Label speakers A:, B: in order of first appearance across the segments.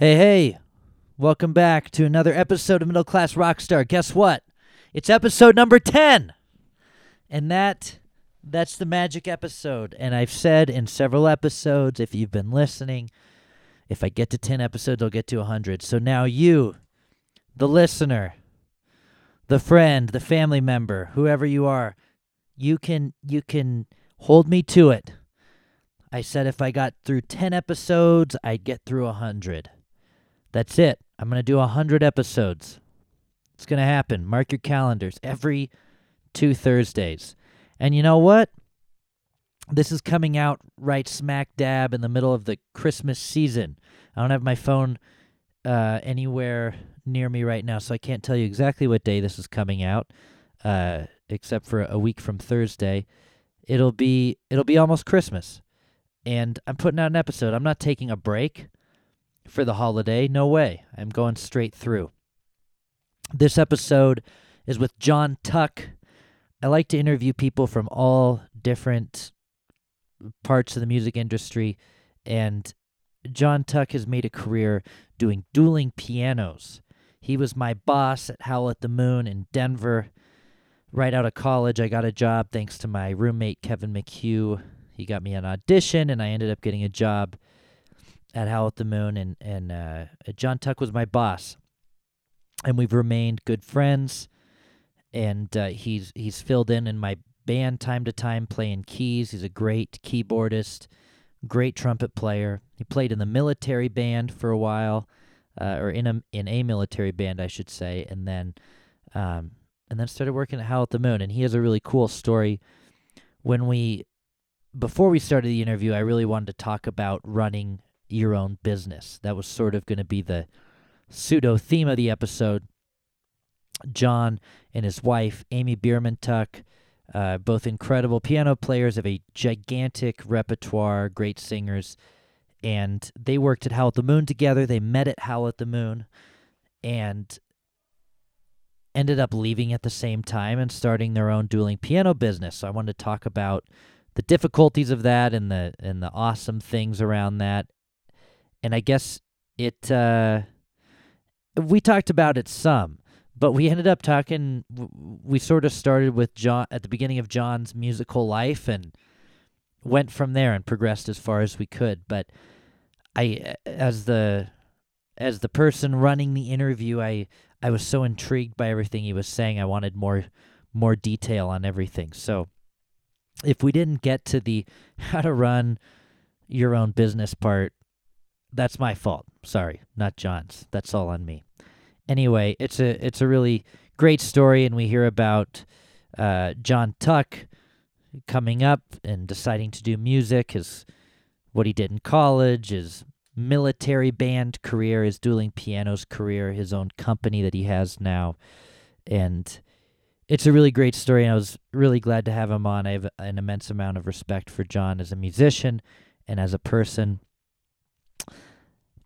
A: Hey, hey, welcome back to another episode of Middle Class Rockstar. Guess what? It's episode number 10. And that that's the magic episode. And I've said in several episodes if you've been listening, if I get to 10 episodes, I'll get to 100. So now you, the listener, the friend, the family member, whoever you are, you can you can hold me to it. I said if I got through 10 episodes, I'd get through 100. That's it. I'm going to do 100 episodes. It's going to happen. Mark your calendars every two Thursdays. And you know what? This is coming out right smack dab in the middle of the Christmas season. I don't have my phone uh, anywhere near me right now, so I can't tell you exactly what day this is coming out, uh, except for a week from Thursday. It'll be it'll be almost Christmas, and I'm putting out an episode. I'm not taking a break for the holiday. No way. I'm going straight through. This episode is with John Tuck. I like to interview people from all different parts of the music industry, and John Tuck has made a career doing dueling pianos. He was my boss at Howl at the Moon in Denver. Right out of college, I got a job thanks to my roommate, Kevin McHugh. He got me an audition, and I ended up getting a job at Howl at the Moon, and and uh, John Tuck was my boss, and we've remained good friends. And uh, he's he's filled in in my band time to time, playing keys. He's a great keyboardist, great trumpet player. He played in the military band for a while, uh, or in a in a military band, I should say, and then um, and then started working at Howl at the Moon. And he has a really cool story. When we before we started the interview, I really wanted to talk about running your own business. That was sort of going to be the pseudo theme of the episode. John and his wife, Amy Bierman Tuck, uh, both incredible piano players, have a gigantic repertoire, great singers, and they worked at Howl at the Moon together. They met at Howl at the Moon and ended up leaving at the same time and starting their own dueling piano business. So I wanted to talk about the difficulties of that and the and the awesome things around that and I guess it uh, we talked about it some, but we ended up talking. We sort of started with John at the beginning of John's musical life and went from there and progressed as far as we could. But I, as the as the person running the interview, I I was so intrigued by everything he was saying. I wanted more more detail on everything. So if we didn't get to the how to run your own business part that's my fault. Sorry, not John's. That's all on me. Anyway, it's a it's a really great story, and we hear about uh, John Tuck coming up and deciding to do music, his what he did in college, his military band career, his dueling pianos career, his own company that he has now, and it's a really great story. And I was really glad to have him on. I have an immense amount of respect for John as a musician and as a person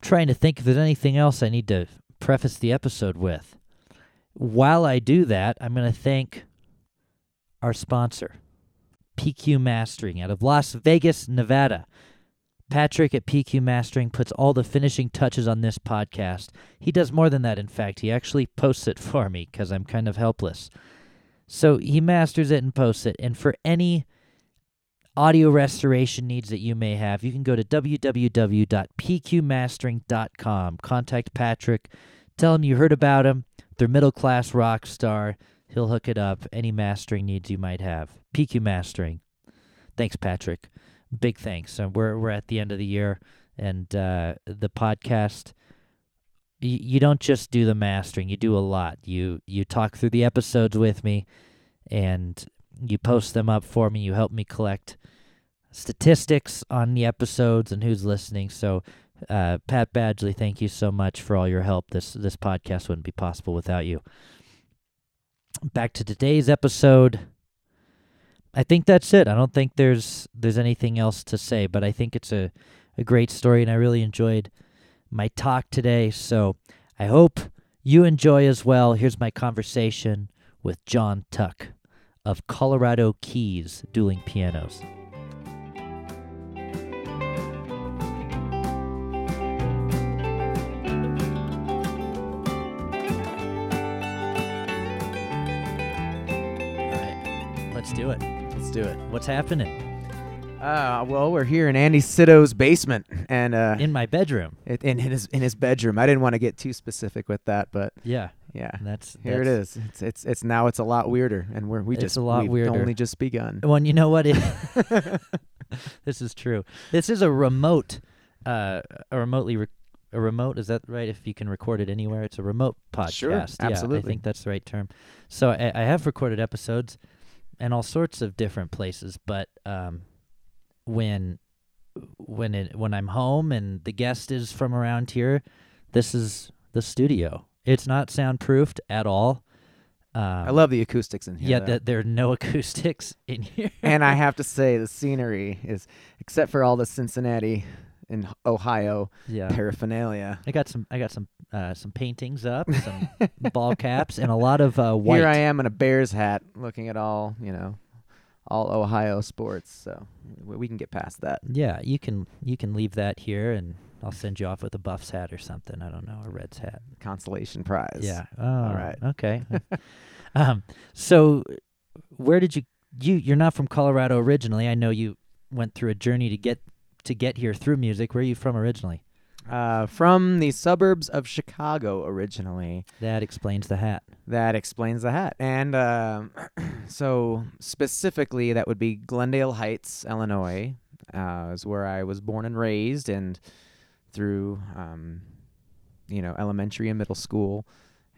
A: trying to think if there's anything else I need to preface the episode with. While I do that, I'm going to thank our sponsor, PQ Mastering out of Las Vegas, Nevada. Patrick at PQ Mastering puts all the finishing touches on this podcast. He does more than that, in fact. He actually posts it for me because I'm kind of helpless. So he masters it and posts it. And for any audio restoration needs that you may have, you can go to www.pqmastering.com. Contact Patrick. Tell him you heard about him. They're middle class rock star. He'll hook it up. Any mastering needs you might have. PQ Mastering. Thanks, Patrick. Big thanks. Uh, we're we're at the end of the year, and uh, the podcast. You don't just do the mastering; you do a lot. You you talk through the episodes with me, and you post them up for me. You help me collect statistics on the episodes and who's listening. So, uh, Pat Badgley, thank you so much for all your help. This this podcast wouldn't be possible without you. Back to today's episode. I think that's it. I don't think there's there's anything else to say, but I think it's a, a great story and I really enjoyed my talk today. So I hope you enjoy as well. Here's my conversation with John Tuck of Colorado Keys dueling pianos. Do it.
B: Let's do it.
A: What's happening
B: Uh, well, we're here in Andy Sito's basement, and uh,
A: in my bedroom?
B: it, in, in his in his bedroom. I didn't want to get too specific with that, but
A: Yeah,
B: yeah,
A: that's
B: here it
A: that's-
B: is. It's it's it's now it's a lot weirder, and we're we
A: It's
B: just
A: a lot
B: we've
A: weirder.
B: only just begun.
A: Well, you know what? It, this is true. This is a remote, uh, a remotely, rec- a remote. Is that right? If you can record it anywhere, it's a remote podcast.
B: Sure,
A: Yeah, I think that's the right term. So I, I have recorded episodes, in all sorts of different places. But um, when, when it when I'm home and the guest is from around here, this is the studio. It's not soundproofed at all. Um,
B: I love the acoustics in here.
A: Yeah, that there are no acoustics in here.
B: and I have to say the scenery is, except for all the Cincinnati and Ohio
A: yeah.
B: paraphernalia.
A: I got some. I got some. Uh, some paintings up, some ball caps, and a lot of uh, white.
B: Here I am in a Bears hat, looking at all you know, all Ohio sports. So we can get past that.
A: Yeah, you can. You can leave that here, and I'll send you off with a Buffs hat or something. I don't know, a Reds hat.
B: Consolation prize.
A: Yeah. Oh,
B: right.
A: Okay. um. So, where did you? You. You're not from Colorado originally. I know you went through a journey to get to get here through music. Where are you from originally?
B: Uh, from the suburbs of Chicago originally.
A: That explains the hat.
B: That explains the hat. And um so specifically, that would be Glendale Heights, Illinois, uh, is where I was born and raised, and through um, you know elementary and middle school,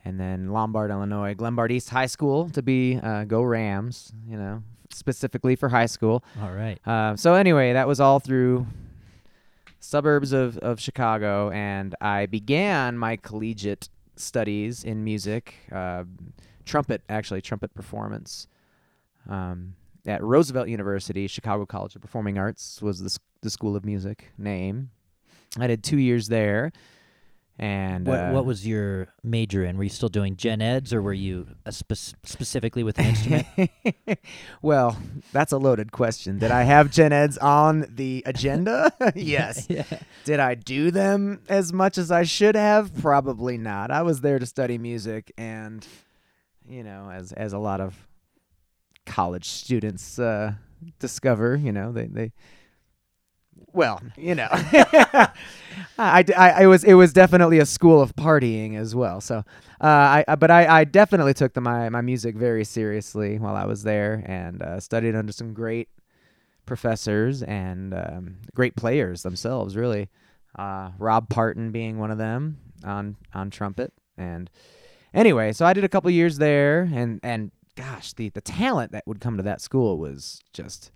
B: and then Lombard, Illinois, Glenbard East High School to be uh, go Rams. You know, specifically for high school.
A: All right.
B: Uh, so anyway, that was all through suburbs of, of Chicago, and I began my collegiate studies in music, uh, trumpet actually, trumpet performance, um, at Roosevelt University, Chicago College of Performing Arts was the, the school of music name. I did two years there, and
A: What
B: uh,
A: What was your major in? Were you still doing gen eds, or were you a spec- specifically with an instrument?
B: well, that's a loaded question. Did I have gen eds on the agenda? yes.
A: yeah.
B: Did I do them as much as I should have? Probably not. I was there to study music, and you know, as as a lot of college students uh, discover, you know, they they. Well, you know, I, I- I was it was definitely a school of partying as well. So, uh, I but I, I definitely took the, my my music very seriously while I was there and uh, studied under some great professors and um, great players themselves. Really, uh, Rob Parton being one of them on on trumpet. And anyway, so I did a couple years there, and and gosh, the the talent that would come to that school was just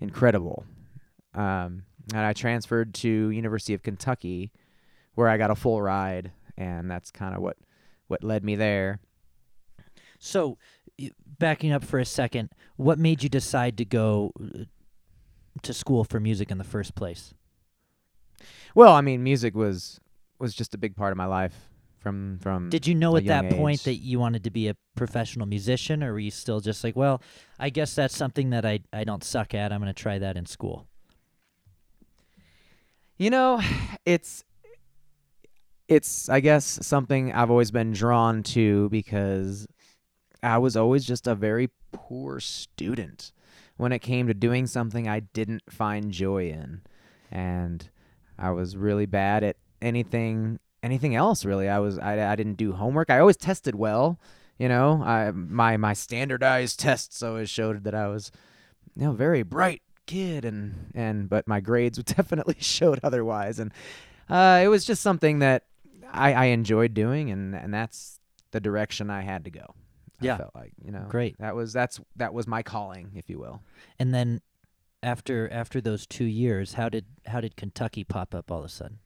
B: incredible. Um, and I transferred to University of Kentucky, where I got a full ride, and that's kind of what what led me there.
A: So, backing up for a second, what made you decide to go uh, to school for music in the first place?
B: Well, I mean, music was was just a big part of my life from from
A: Did you know at that
B: young
A: point that you wanted to be a professional musician, or were you still just like, well, I guess that's something that I I don't suck at. I'm going to try that in school.
B: You know, it's it's I guess something I've always been drawn to because I was always just a very poor student when it came to doing something I didn't find joy in. And I was really bad at anything anything else really. I was I, I didn't do homework. I always tested well, you know. I my my standardized tests always showed that I was you know very bright kid and and but my grades definitely showed otherwise and uh, it was just something that I, I enjoyed doing and and that's the direction I had to go.
A: Yeah.
B: I felt like you know
A: Great.
B: that was that's that was my calling, if you will.
A: And then after after those two years, how did how did Kentucky pop up all of a sudden?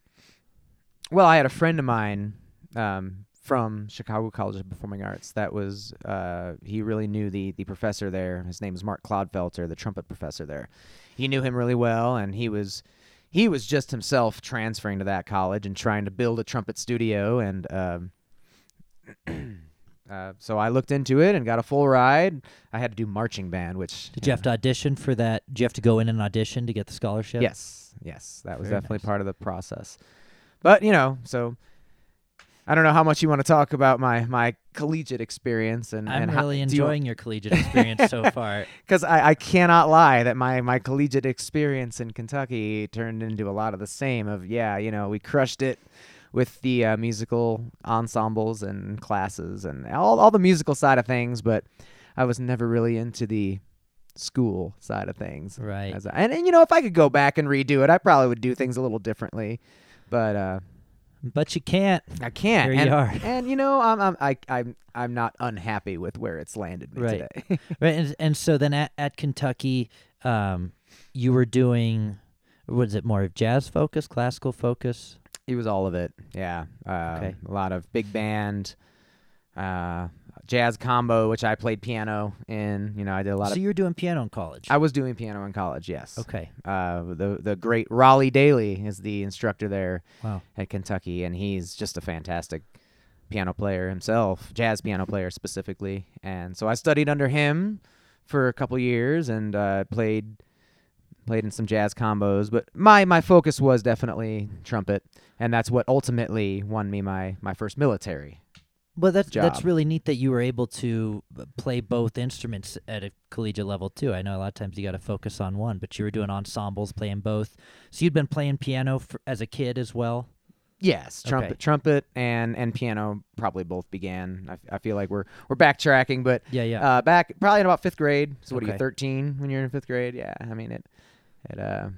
B: Well, I had a friend of mine um, from Chicago College of Performing Arts that was uh, he really knew the the professor there. His name is Mark Clodfelter, the trumpet professor there. He knew him really well, and he was he was just himself transferring to that college and trying to build a trumpet studio. And um, uh, so I looked into it and got a full ride. I had to do marching band, which
A: Did you have to audition for that? Did you have to go in and audition to get the scholarship?
B: Yes, yes, that was
A: Very
B: definitely
A: nice.
B: part of the process. But you know, so I don't know how much you want to talk about my my collegiate experience and
A: I'm
B: and how,
A: really enjoying your collegiate experience so far.
B: because I, I cannot lie that my my collegiate experience in Kentucky turned into a lot of the same of yeah you know we crushed it with the uh, musical ensembles and classes and all all the musical side of things but I was never really into the school side of things
A: Right.
B: And, and you know if I could go back and redo it I probably would do things a little differently but uh
A: But you can't.
B: I can't.
A: Here
B: and,
A: you are.
B: and you know, I'm I'm I, I'm I'm not unhappy with where it's landed me
A: Right.
B: today.
A: Right. And, and so then at, at Kentucky, um, you were doing, was it more of jazz focus, classical focus?
B: it was all of it. Yeah. Uh,
A: Okay.
B: A lot of big band, uh, jazz combo, which I played piano in. You know, I did a lot
A: So
B: of.
A: you were doing piano in college.
B: I was doing piano in college. Yes.
A: okay.
B: Uh, the the great Raleigh Dailey is the instructor there
A: Wow.
B: at Kentucky, and he's just a fantastic piano player himself, jazz piano player specifically. And so I studied under him for a couple years and uh, played played in some jazz combos. But my my focus was definitely trumpet, and that's what ultimately won me my my first military.
A: Well, that's that's really neat that you were able to uh, play both instruments at a collegiate level too. I know a lot of times you got to focus on one, but you were doing ensembles, playing both. So you'd been playing piano for, as a kid as well.
B: Yes, trumpet,
A: Okay.
B: trumpet, and and piano probably both began. I, I feel like we're we're backtracking, but
A: Yeah, yeah.
B: uh, back probably in about fifth grade. So what are you, thirteen when you're in fifth grade? Yeah, I mean it. It uh,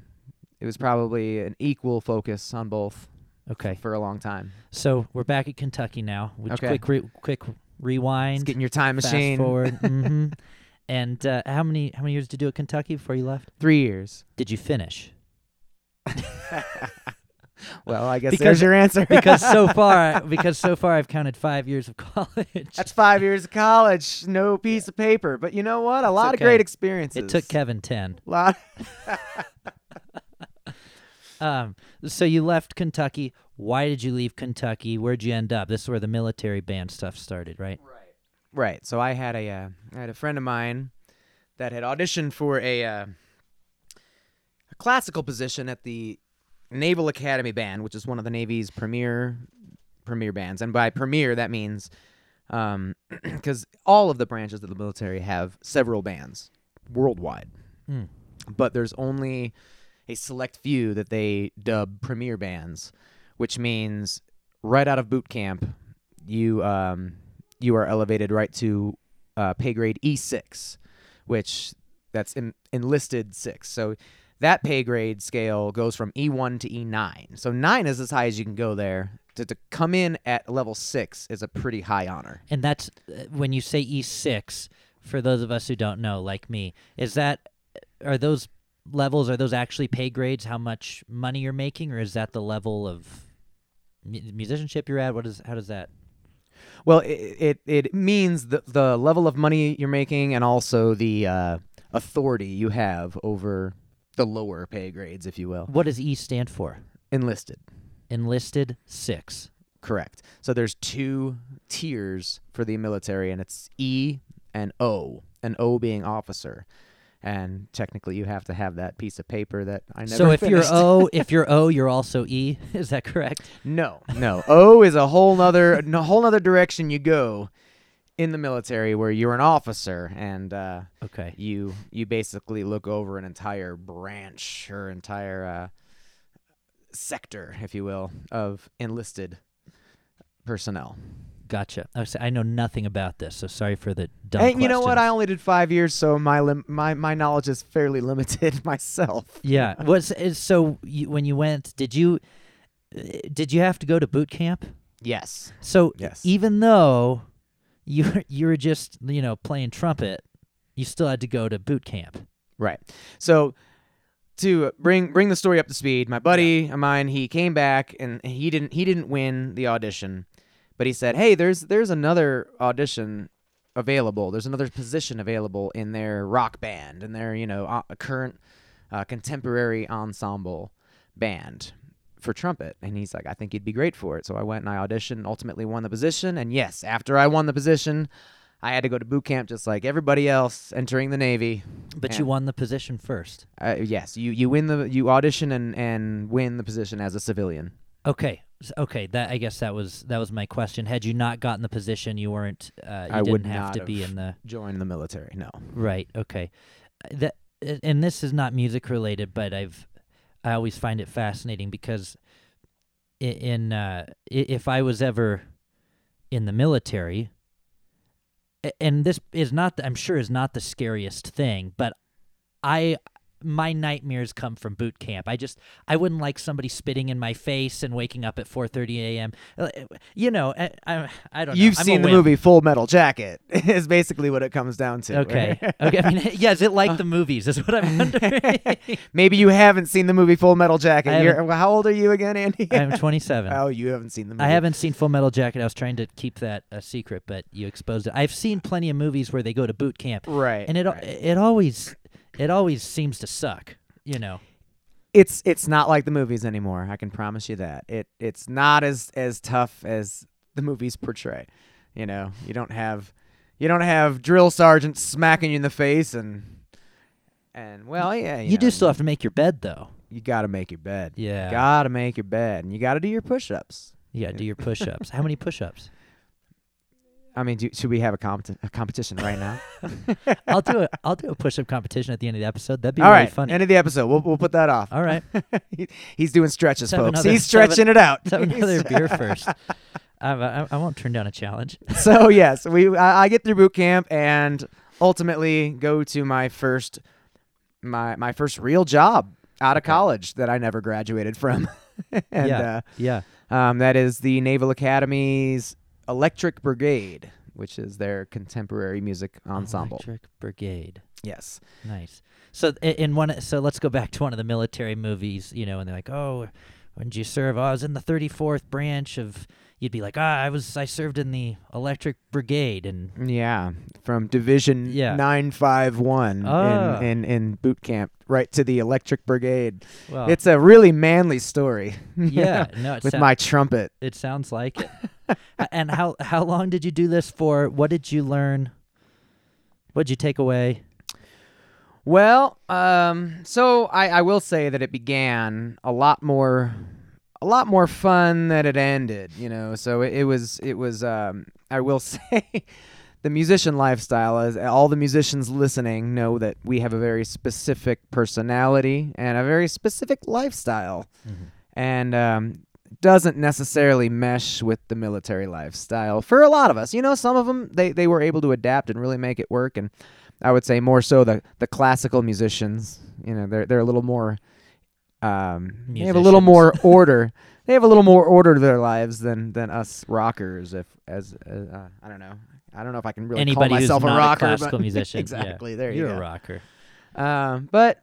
B: it was probably an equal focus on both
A: okay.
B: for a long time.
A: So we're back at Kentucky now. Which
B: Okay.
A: quick, re- quick rewind.
B: getting your time
A: fast
B: machine.
A: forward. hmm And uh, how many how many years did you do at Kentucky before you left?
B: Three years.
A: Did you finish?
B: Well, I guess
A: Because-
B: there's your answer.
A: Because so far, because so far I've counted five years of college.
B: that's five years of college, no piece of paper. But you know what? A lot of great experiences.
A: it took Kevin ten.
B: A lot.
A: Um, so you left Kentucky. Why did you leave Kentucky? Where'd you end up? This is where the military band stuff started, right?
B: Right. Right. So I had a uh, I had a friend of mine that had auditioned for a uh, a classical position at the Naval Academy Band, which is one of the Navy's premier premier bands. And by premier, that means because all of the branches of the military have several bands worldwide,
A: Mm.
B: but there's only a select few that they dub premier bands, which means right out of boot camp, you um, you are elevated right to uh, pay grade E6, which that's en- enlisted six. So that pay grade scale goes from E1 to E9. So nine is as high as you can go there. To, to come in at level six is a pretty high honor.
A: And that's uh, when you say E six. For those of us who don't know, like me, is that are those levels? Are those actually pay grades? How much money you're making, or is that the level of musicianship you're at? What is how does that?
B: Well, it it, it means the the level of money you're making and also the uh, authority you have over the lower pay grades, if you will.
A: What does E stand for?
B: Enlisted.
A: Enlisted six.
B: Correct. So there's two tiers for the military, and it's E and O. And O being officer, and technically you have to have that piece of paper that I never.
A: so if you're. O, if you're O, you're also E. Is that correct?
B: no, no, O is a whole nother, a whole nother direction you go in the military, where you're an officer and uh,
A: Okay.
B: you you basically look over an entire branch or entire uh, sector, if you will, of enlisted personnel.
A: Gotcha. I I know nothing about this, so sorry for the dumb
B: And you know what? I only did five years, so my lim- my my knowledge is fairly limited myself.
A: Yeah. Was so you, when you went, did you uh, did you have to go to boot camp?
B: Yes.
A: So
B: Yes.
A: even though you were- you were just you know playing trumpet, you still had to go to boot camp.
B: Right. So to bring bring the story up to speed, my buddy of mine, he came back and he didn't he didn't win the audition, but he said, "Hey, there's there's another audition available. There's another position available in their rock band in their you know uh, current uh, contemporary ensemble band." For trumpet, and he's like, I think you'd be great for it. So I went and I auditioned, ultimately won the position. And yes, after I won the position, I had to go to boot camp just like everybody else entering the Navy.
A: But you won the position first.
B: Uh, yes, you, you win the you audition and, and win the position as a civilian.
A: Okay. Okay, that I guess that was that was my question. Had you not gotten the position, you weren't. Uh, you
B: I
A: didn't
B: would
A: have to be in the
B: Join the military. No.
A: right. Okay, Uh, that and this is not music related, but I've I always find it fascinating because in uh, if I was ever in the military, and this is not I'm sure is not the scariest thing, but I my nightmares come from boot camp. I just I wouldn't like somebody spitting in my face and waking up at 4:30 a.m. Uh, You know, I I, I don't know.
B: You've
A: I'm
B: seen the movie Full Metal Jacket. is basically what it comes down to.
A: Okay. okay. I mean, yeah, is it like the movies? Is what I'm wondering.
B: Maybe you haven't seen the movie Full Metal Jacket. You're, how old are you again, Andy?
A: I'm 27.
B: oh, you haven't seen the movie.
A: I haven't seen Full Metal Jacket. I was trying to keep that a secret, but you exposed it. I've seen plenty of movies where they go to boot camp,
B: Right.
A: and it
B: right.
A: it always it always seems to suck. You know.
B: it's it's not like the movies anymore. I can promise you that. It it's not as as tough as the movies portray. You know, you don't have you don't have drill sergeants smacking you in the face and and well, yeah,
A: You,
B: you,
A: do still have to make your bed though.
B: You got to make your bed.
A: Yeah.
B: Got to make your bed, and you got to do your push-ups.
A: You got to do your push-ups. How many push-ups?
B: I mean, do, should we have a, competi- a competition right now?
A: I'll do a I'll do a push-up competition at the end of the episode. That'd be
B: All
A: really
B: right,
A: funny.
B: end of the episode. We'll we'll put that off.
A: All right.
B: He- He's doing stretches,
A: Let's have
B: folks.
A: another-
B: He's
A: let's have
B: stretching it out.
A: Let's have another beer first. I, I, I won't turn down a challenge.
B: so yes, we I, I get through boot camp and ultimately go to my first my my first real job out of college that I never graduated from, and
A: yeah. Yeah.
B: uh, um, that is the Naval Academy's Electric Brigade, which is their contemporary music ensemble.
A: Electric Brigade.
B: Yes,
A: Nice. So in one, so let's go back to one of the military movies. You know, and they're like, "Oh, when did you serve?" Oh, I was in the 34th branch of. You'd be like, "Ah, I was. I served in the Electric Brigade," and
B: yeah, from Division
A: Yeah.
B: nine five one
A: Ah.
B: in, in in boot camp, right to the Electric Brigade.
A: well,
B: It's a really manly story.
A: yeah, no, it,
B: with
A: sou-
B: my trumpet.
A: it sounds like it. A- and how how long did you do this for? What did you learn? What did you take away?
B: Well, um, so I, I will say that it began a lot more, a lot more fun than it ended. You know, so it, it was, it was. Um, I will say, the musician lifestyle, as all the musicians listening know that we have a very specific personality and a very specific lifestyle, and um, doesn't necessarily mesh with the military lifestyle for a lot of us. You know, some of them they they were able to adapt and really make it work, and I would say more so the the classical musicians. You know, they're they're a little more. Um, they have a little more order. They have a little more order to their lives than than us rockers. If as uh, uh, I don't know, I don't know if I can really
A: Anybody
B: call
A: who's
B: myself
A: not
B: a rocker.
A: classical
B: but
A: musician, yeah.
B: exactly. There
A: You're
B: you
A: a rocker.
B: Um, but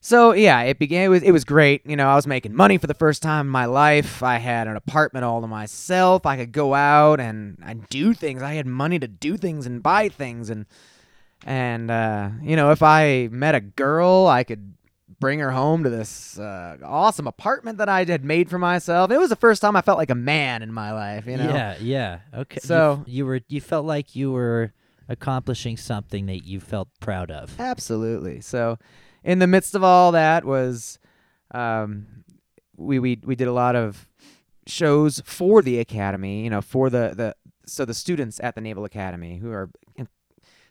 B: so yeah, it began. It was it was great. You know, I was making money for the first time in my life. I had an apartment all to myself. I could go out and and do things. I had money to do things and buy things and and uh, you know, if I met a girl, I could bring her home to this uh, awesome apartment that I had made for myself. It was the first time I felt like a man in my life. You know.
A: Yeah, yeah. Okay. You
B: So-
A: you, were you felt like you were accomplishing something that you felt proud of.
B: Absolutely. So, in the midst of all that was, um, we we we did a lot of shows for the academy. You know, for the the so the students at the Naval Academy who are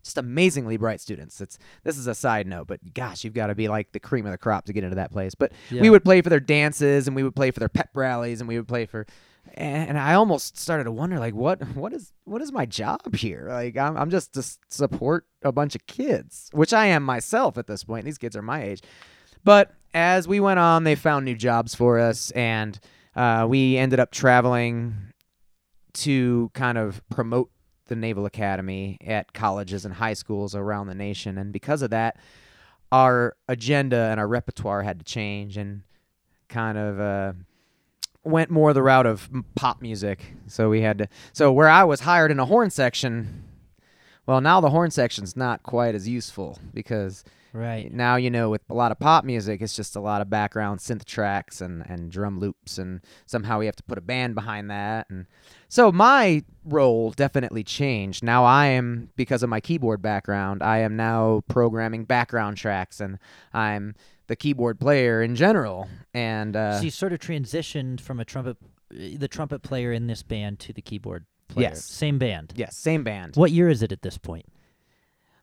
B: just amazingly bright students. It's this is a side note, but gosh, you've got to be like the cream of the crop to get into that place. But
A: Yeah.
B: we would play for their dances and we would play for their pep rallies and we would play for and, I almost started to wonder like what what is what is my job here? Like I'm, I'm just to support a bunch of kids which I am myself at this point. These kids are my age. But as we went on they found new jobs for us and uh, we ended up traveling to kind of promote the Naval Academy at colleges and high schools around the nation. And because of that our agenda and our repertoire had to change and kind of uh, went more the route of pop music. So we had to. So where I was hired in a horn section, well, now the horn section's not quite as useful because
A: right.
B: now you know with a lot of pop music, it's just a lot of background synth tracks and and drum loops, and somehow we have to put a band behind that. And so my role definitely changed. Now I am because of my keyboard background, I am now programming background tracks, and I'm the keyboard player in general. And uh,
A: you sort of transitioned from a trumpet, the trumpet player in this band to the keyboard player.
B: Yes.
A: Same band.
B: yes, same band.
A: What year is it at this point?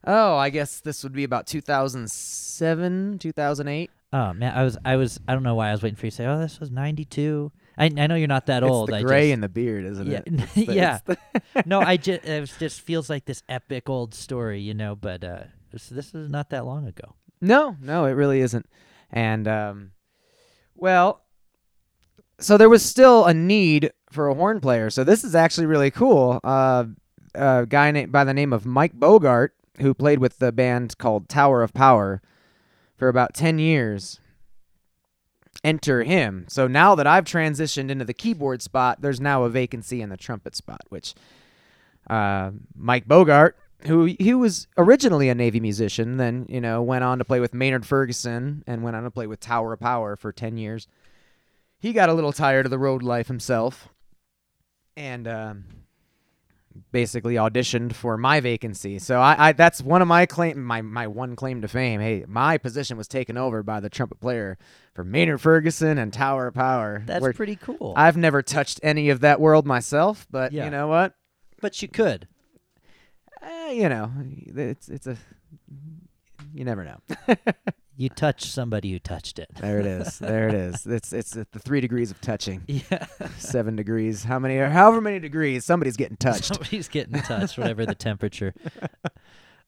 B: Oh, I guess this would be about 2007, 2008.
A: Oh man, I was I was I don't know why I was waiting for you to say. Oh, this was '92. I I know you're not that old.
B: It's the gray
A: just,
B: in the beard, isn't
A: yeah,
B: it? The-
A: yeah. no, I just it just feels like this epic old story, you know. But uh, this this is not that long ago.
B: No, no, it really isn't. And um, well, so there was still a need for a horn player. So this is actually really cool. Uh, a guy by the name of Mike Bogart, who played with the band called Tower of Power for about ten years. Enter him. So now that I've transitioned into the keyboard spot, there's now a vacancy in the trumpet spot, which uh, Mike Bogart, who he was originally a Navy musician, then you know went on to play with Maynard Ferguson and went on to play with Tower of Power for ten years. He got a little tired of the road life himself, and um, basically auditioned for my vacancy. So I, I that's one of my claim my my one claim to fame. Hey, my position was taken over by the trumpet player for Maynard Ferguson and Tower of Power.
A: That's
B: where
A: pretty cool.
B: I've never touched any of that world myself, but
A: Yeah.
B: you know what?
A: but you could.
B: Eh, you know, it's it's a you never know.
A: You touched somebody who touched it.
B: There it is. There it is. It's it's the three degrees of touching.
A: Yeah.
B: Seven degrees. How many? or However many degrees. Somebody's getting touched.
A: Somebody's getting touched, whatever the temperature.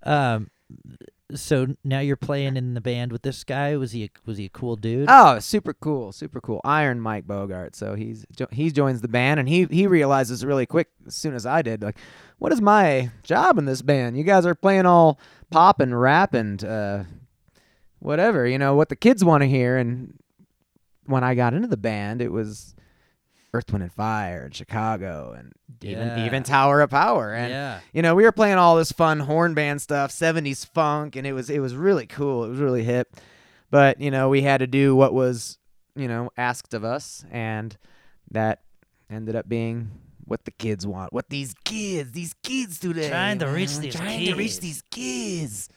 A: Um, so now you're playing in the band with this guy. Was he a, was he a cool dude?
B: Oh, super cool, super cool. Iron Mike Bogart. So he's he joins the band, and he he realizes really quick as soon as I did, like, what is my job in this band? You guys are playing all pop and rap and uh, whatever, you know, what the kids want to hear. And when I got into the band, it was Earth, Wind and Fire and Chicago, and even
A: Yeah.
B: even Tower of Power, and
A: yeah.
B: you know we were playing all this fun horn band stuff 70s funk and it was it was really cool. It was really hip. But you know we had to do what was you know asked of us and that ended up being what the kids want. What these kids these kids today
A: Trying to reach these
B: trying to reach these kids.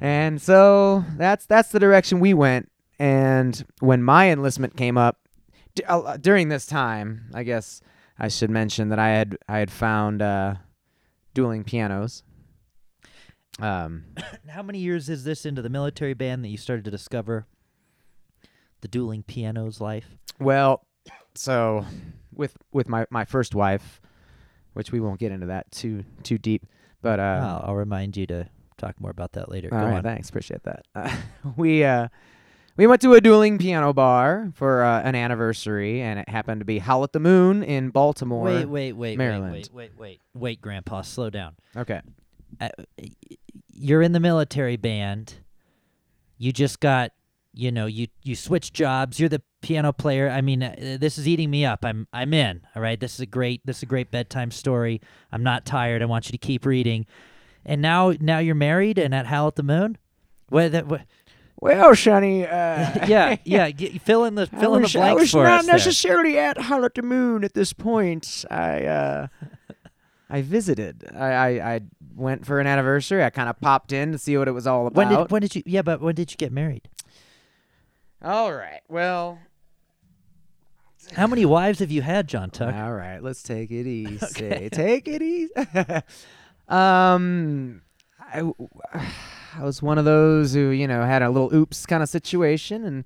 B: And so that's that's the direction we went. And when my enlistment came up uh, during this time i guess I should mention that I had I had found uh, dueling pianos. Um,
A: How many years is this into the military band that you started to discover the dueling pianos life?
B: well, so with with my, my first wife, which we won't get into that too too deep, but uh,
A: Well, I'll remind you to talk more about that later.
B: all
A: Go
B: right,
A: on.
B: thanks, appreciate that. Uh, we uh, we went to a dueling piano bar for uh, an anniversary, and it happened to be Howl at the Moon in Baltimore.
A: Wait, wait, wait,
B: Maryland.
A: wait, wait, wait, wait, wait, Grandpa, slow down.
B: Okay.
A: uh, you're in the military band. You just got, you know, you you switch jobs. You're the piano player. I mean, uh, this is eating me up. I'm I'm in. All right, this is a great this is a great bedtime story. I'm not tired. I want you to keep reading. And now now you're married and at Howl at the Moon. What that? What,
B: Well, Sonny. Uh,
A: yeah, yeah. Get, fill in the
B: I
A: fill in the
B: was, I
A: blanks
B: was
A: for
B: not
A: us. there.
B: necessarily at Howl at the Moon at this point. I uh, I visited. I, I I went for an anniversary. I kind of popped in to see what it was all about.
A: When did when did you? Yeah, but when did you get married?
B: all right. Well.
A: How many wives have you had, John Tuck?
B: All right. Let's take it easy.
A: Okay.
B: Take it easy. um, I, w- I was one of those who you know had a little oops kind of situation, and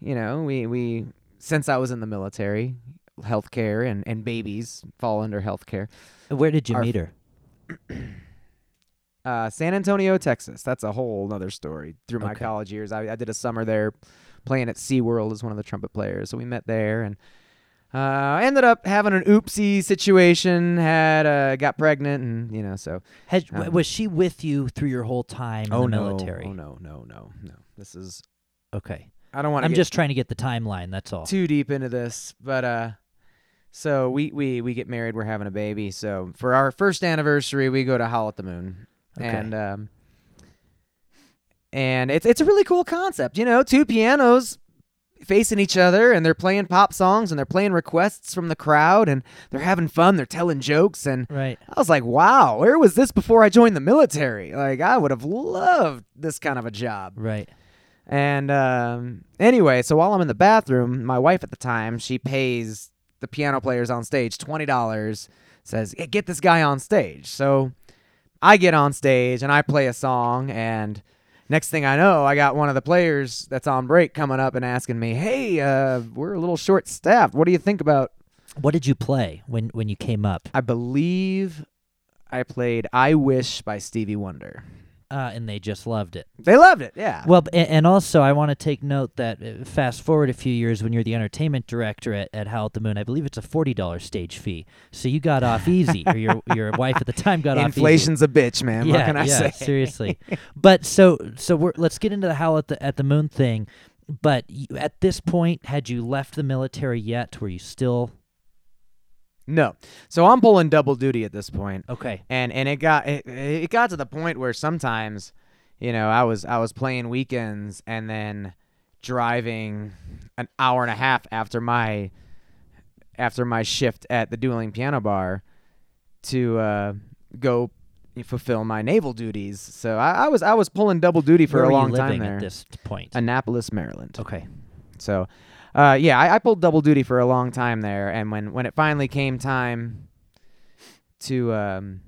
B: you know we we since I was in the military, healthcare and and babies fall under healthcare.
A: Where did you
B: Our-
A: meet her?
B: Uh, San Antonio, Texas. That's a whole other story. Through my
A: Okay.
B: college years, I, I did a summer there, playing at SeaWorld as one of the trumpet players. So we met there, and uh, I ended up having an oopsie situation. Had uh, got pregnant, and you know, so
A: Has,
B: Um,
A: was she with you through your whole time in
B: oh
A: the
B: no,
A: military?
B: oh no, no, no, no. This is
A: Okay.
B: I don't want to
A: I'm just trying to get the timeline. That's all.
B: too deep into this, but uh, so we we we get married. We're having a baby. So for our first anniversary, we go to Howl at the Moon,
A: Okay.
B: and um, and it's it's a really cool concept. You know, two pianos facing each other, and they're playing pop songs, and they're playing requests from the crowd, and they're having fun. They're telling jokes, and
A: Right.
B: I was like, wow, where was this before I joined the military? Like, I would have loved this kind of a job.
A: Right.
B: And um, anyway, so while I'm in the bathroom, my wife at the time she pays the piano players on stage twenty dollars. Says, "Hey, "Get this guy on stage." So I get on stage and I play a song, and next thing I know, I got one of the players that's on break coming up and asking me, "Hey, uh, we're a little short staffed. What do you think about?"
A: What did you play when when you came up?
B: I believe I played "I Wish" by Stevie Wonder.
A: Uh, and they just loved it.
B: They loved it. Yeah.
A: Well, b- a- and also I want to take note that uh, fast forward a few years when you're the entertainment director at, at Howl at the Moon, I believe it's a forty dollars stage fee. So you got off easy, or your your wife at the time got off easy.
B: Inflation's a bitch, man.
A: yeah,
B: what can I
A: yeah,
B: say?
A: seriously. But so so we're let's get into the Howl at the at the Moon thing. But you, at this point, had you left the military yet? Were you still
B: No. So I'm pulling double duty at this point.
A: okay?
B: and and it got it, it got to the point where sometimes you know i was i was playing weekends and then driving an hour and a half after my after my shift at the dueling piano bar to uh, go fulfill my naval duties so I, I was i was pulling double duty for
A: Where
B: a long time there
A: at this point?
B: annapolis maryland
A: okay.
B: so, uh, yeah, I, I pulled double duty for a long time there, and when when it finally came time to um,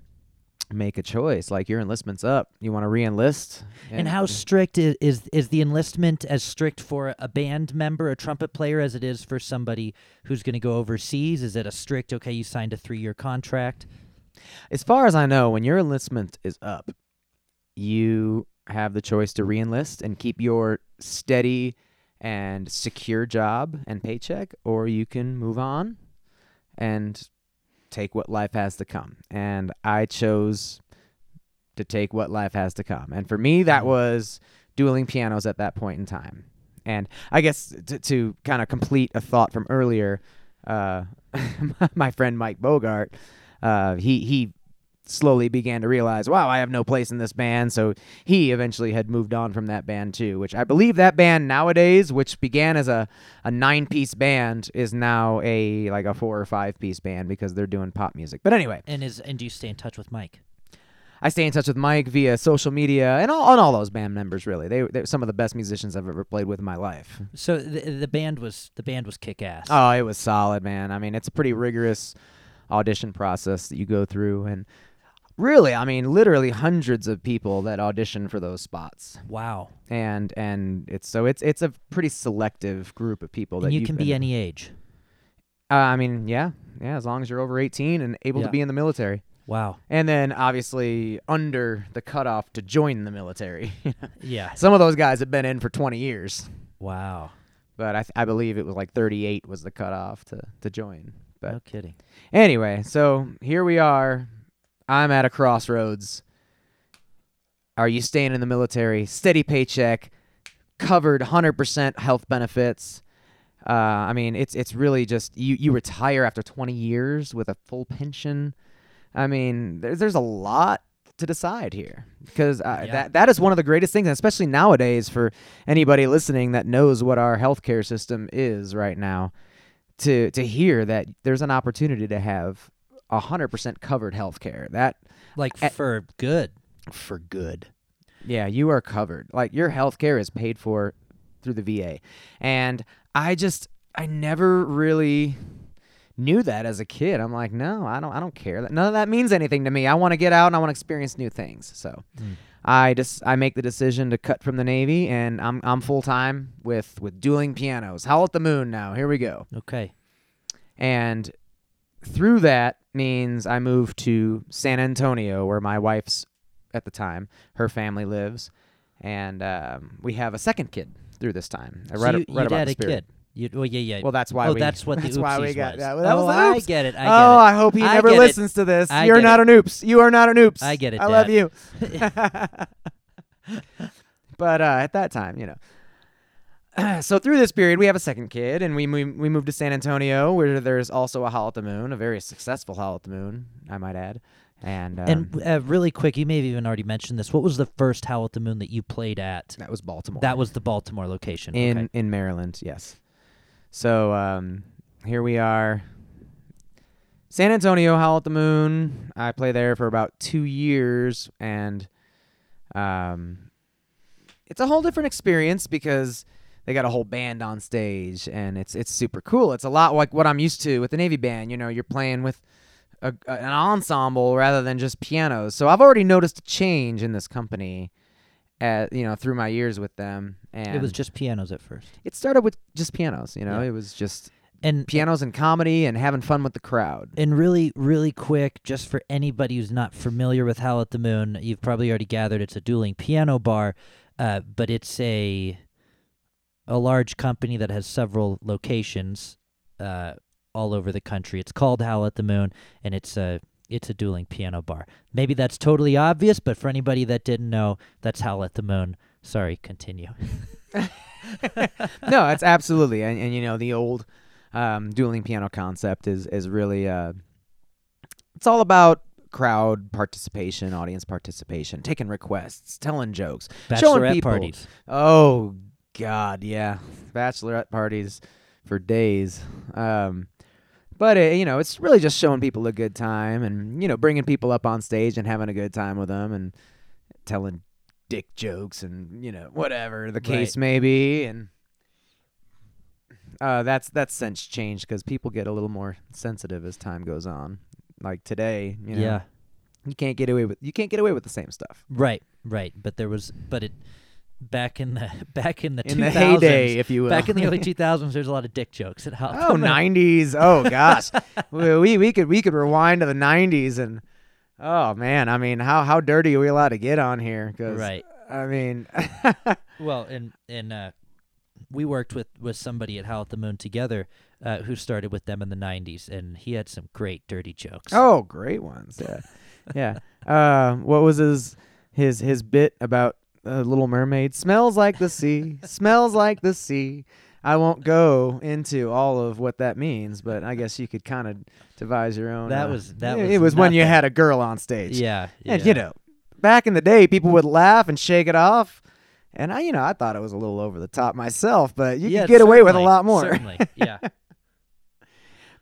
B: make a choice, like your enlistment's up, you want to re-enlist,
A: And how strict is, is is the enlistment as strict for a band member, a trumpet player, as it is for somebody who's going to go overseas? Is it a strict? Okay, you signed a three year contract.
B: As far as I know, when your enlistment is up, you have the choice to re-enlist and keep your steady and secure job and paycheck, or you can move on and take what life has to come. And I chose to take what life has to come. And for me, that
A: Mhm.
B: was dueling pianos at that point in time. And I guess to, to kind of complete a thought from earlier, uh, my friend Mike Bogart, uh, he he slowly began to realize, wow, I have no place in this band. So he eventually had moved on from that band too, which I believe that band nowadays, which began as a, a nine piece band, is now a like a four or five piece band because they're doing pop music. But anyway,
A: And is and do you stay in touch with Mike?
B: I stay in touch with Mike via social media and all, and all those band members. Really, they they're some of the best musicians I've ever played with in my life.
A: So the the band was the band was kick ass.
B: Oh, it was solid, man. I mean, it's a pretty rigorous audition process that you go through, and really, I mean, literally hundreds of people that audition for those spots,
A: wow.
B: and and it's so it's it's a pretty selective group of people that
A: And you can
B: been-
A: be any age.
B: Uh, I mean, yeah, yeah, as long as you're over 18 and able
A: Yeah.
B: to be in the military,
A: Wow.
B: and then obviously under the cutoff to join the military.
A: Yeah.
B: Some of those guys have been in for 20 years,
A: Wow.
B: but I th- I believe it was like 38 was the cutoff to to join. But
A: No kidding.
B: Anyway, so here we are. I'm at a crossroads. Are you staying in the military? Steady paycheck, covered 100% health benefits. Uh, I mean, it's it's really just you you retire after 20 years with a full pension. I mean, there's there's a lot to decide here because uh,
A: Yeah.
B: that that is one of the greatest things, especially nowadays for anybody listening that knows what our healthcare system is right now. To to hear that there's an opportunity to have hundred percent covered healthcare that
A: Like
B: At-
A: for good.
B: for good. Yeah, you are covered. Like your health care is paid for through the VA. And I just I never really knew that as a kid. I'm like, no, I don't I don't care. None of that means anything to me. I want to get out and I want to experience new things. So
A: Mm.
B: I just I make the decision to cut from the Navy and I'm I'm full time with with dueling pianos. Howl at the moon now. Here we go.
A: Okay.
B: And through that means I moved to San Antonio, where my wife's at the time, her family lives, and um, we have a second kid through this time. I
A: so
B: read,
A: you,
B: read
A: you
B: about
A: had a kid. You, well, yeah, yeah.
B: Well, that's why.
A: oh,
B: we,
A: that's what
B: that's why we got
A: was.
B: that. That
A: oh, I get it. I
B: oh,
A: get
B: I hope he
A: I
B: never
A: get it.
B: listens to this.
A: I
B: You're not an oops. You are not an oops.
A: I get it,
B: I love you. but uh, at that time, you know. so through this period, we have a second kid, and we move, we moved to San Antonio, where there's also a Howl at the Moon, a very successful Howl at the Moon, I might add. And, um,
A: And uh, really quick, you may have even already mentioned this. What was the first Howl at the Moon that you played at?
B: that was Baltimore.
A: That was the Baltimore location.
B: in
A: okay.
B: in Maryland. Yes. So um, here we are, San Antonio, Howl at the Moon. I play there for about two years, and um, it's a whole different experience because they got a whole band on stage and it's it's super cool. It's a lot like what I'm used to with the Navy band. You know, you're playing with a, an ensemble rather than just pianos. So I've already noticed a change in this company, at you know through my years with them. And
A: it was just pianos at first.
B: it started with just pianos. You know,
A: Yeah.
B: it was just
A: And
B: pianos and comedy and having fun with the crowd.
A: And really, really quick, just for anybody who's not familiar with Howl at the Moon, you've probably already gathered it's a dueling piano bar, uh, but it's a a large company that has several locations uh, all over the country. It's called Howl at the Moon, and it's a it's a dueling piano bar. Maybe that's totally obvious, but for anybody that didn't know, that's Howl at the Moon. Sorry, continue.
B: no, it's absolutely, and, and you know the old um, dueling piano concept is is really uh, it's all about crowd participation, audience participation, taking requests, telling jokes, showing
A: Bachelorette
B: people.
A: parties.
B: Oh God, yeah, bachelorette parties for days. Um, but uh, you know, it's really just showing people a good time, and you know, bringing people up on stage and having a good time with them, and telling dick jokes, and you know, whatever the case may be, and uh, that's that's since changed because people get a little more sensitive as time goes on. Like today, you know,
A: Yeah.
B: you can't get away with you can't get away with the same stuff.
A: Right, right. But there was, but it back in the back in the
B: In
A: 2000s,
B: the heyday, if you will.
A: back in the early 2000s, there's a lot of dick jokes at Howl.
B: Oh, 90s. Oh gosh. we, we we could we could rewind to the 90s and oh man, I mean, how how dirty are we allowed to get on here? 'Cause,
A: Right.
B: I mean,
A: Well, and and uh, we worked with with somebody at Howl at the Moon together, uh, who started with them in the 90s, and he had some great dirty jokes.
B: oh, great ones. Yeah. yeah. Uh, what was his his his bit about uh, Little Mermaid? Smells like the sea. smells like the sea. I won't go into all of what that means, but I guess you could kind of devise your own.
A: That
B: uh,
A: was- that
B: it,
A: was
B: it was when you
A: that-
B: had a girl on stage.
A: yeah,
B: And
A: yeah.
B: you know, back in the day, people would laugh and shake it off, and I, you know, I thought it was a little over the top myself, but you
A: yeah,
B: could get away with a lot more.
A: Certainly, yeah.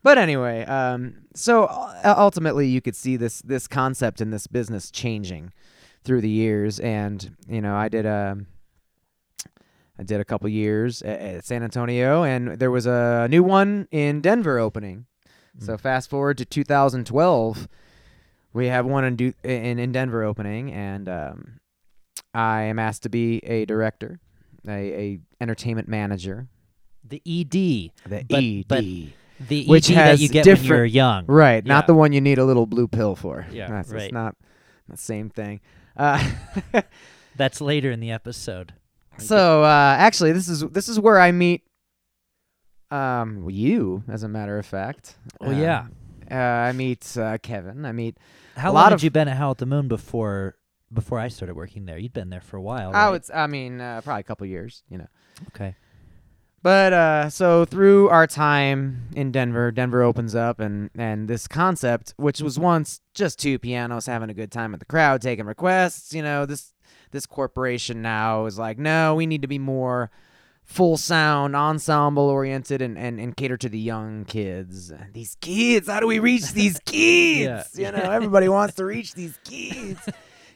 B: But anyway, um, so uh, ultimately, you could see this this concept in this business changing through the years, and you know, I did a. I did a couple years at, at San Antonio, and there was a new one in Denver opening. So fast forward to 2012, we have one in Du- in, in Denver opening, and um, I am asked to be a director, a, a entertainment manager,
A: The ED,
B: the
A: But-
B: ED,
A: but the
B: Which
A: ED that
B: has
A: you get when you're young.
B: right? Not the one you need a little blue pill for.
A: Yeah,
B: That's it's not the same thing. Uh,
A: That's later in the episode.
B: so uh, actually, this is this is where I meet um, you, as a matter of fact.
A: Oh
B: Um,
A: yeah.
B: Uh, I meet uh, Kevin. I meet.
A: How
B: a
A: long
B: lot
A: had
B: of-
A: you been at Howl at the Moon before before I started working there? You'd been there for a while.
B: I
A: right?
B: would. s- I mean, uh, probably a couple years. You know.
A: Okay.
B: But uh, so through our time in Denver, Denver opens up, and and this concept, which was once just two pianos having a good time with the crowd, taking requests, you know, this this corporation now is like, no, we need to be more full sound, ensemble oriented, and and, and cater to the young kids. These kids, how do we reach these kids?
A: Yeah.
B: You know, everybody wants to reach these kids.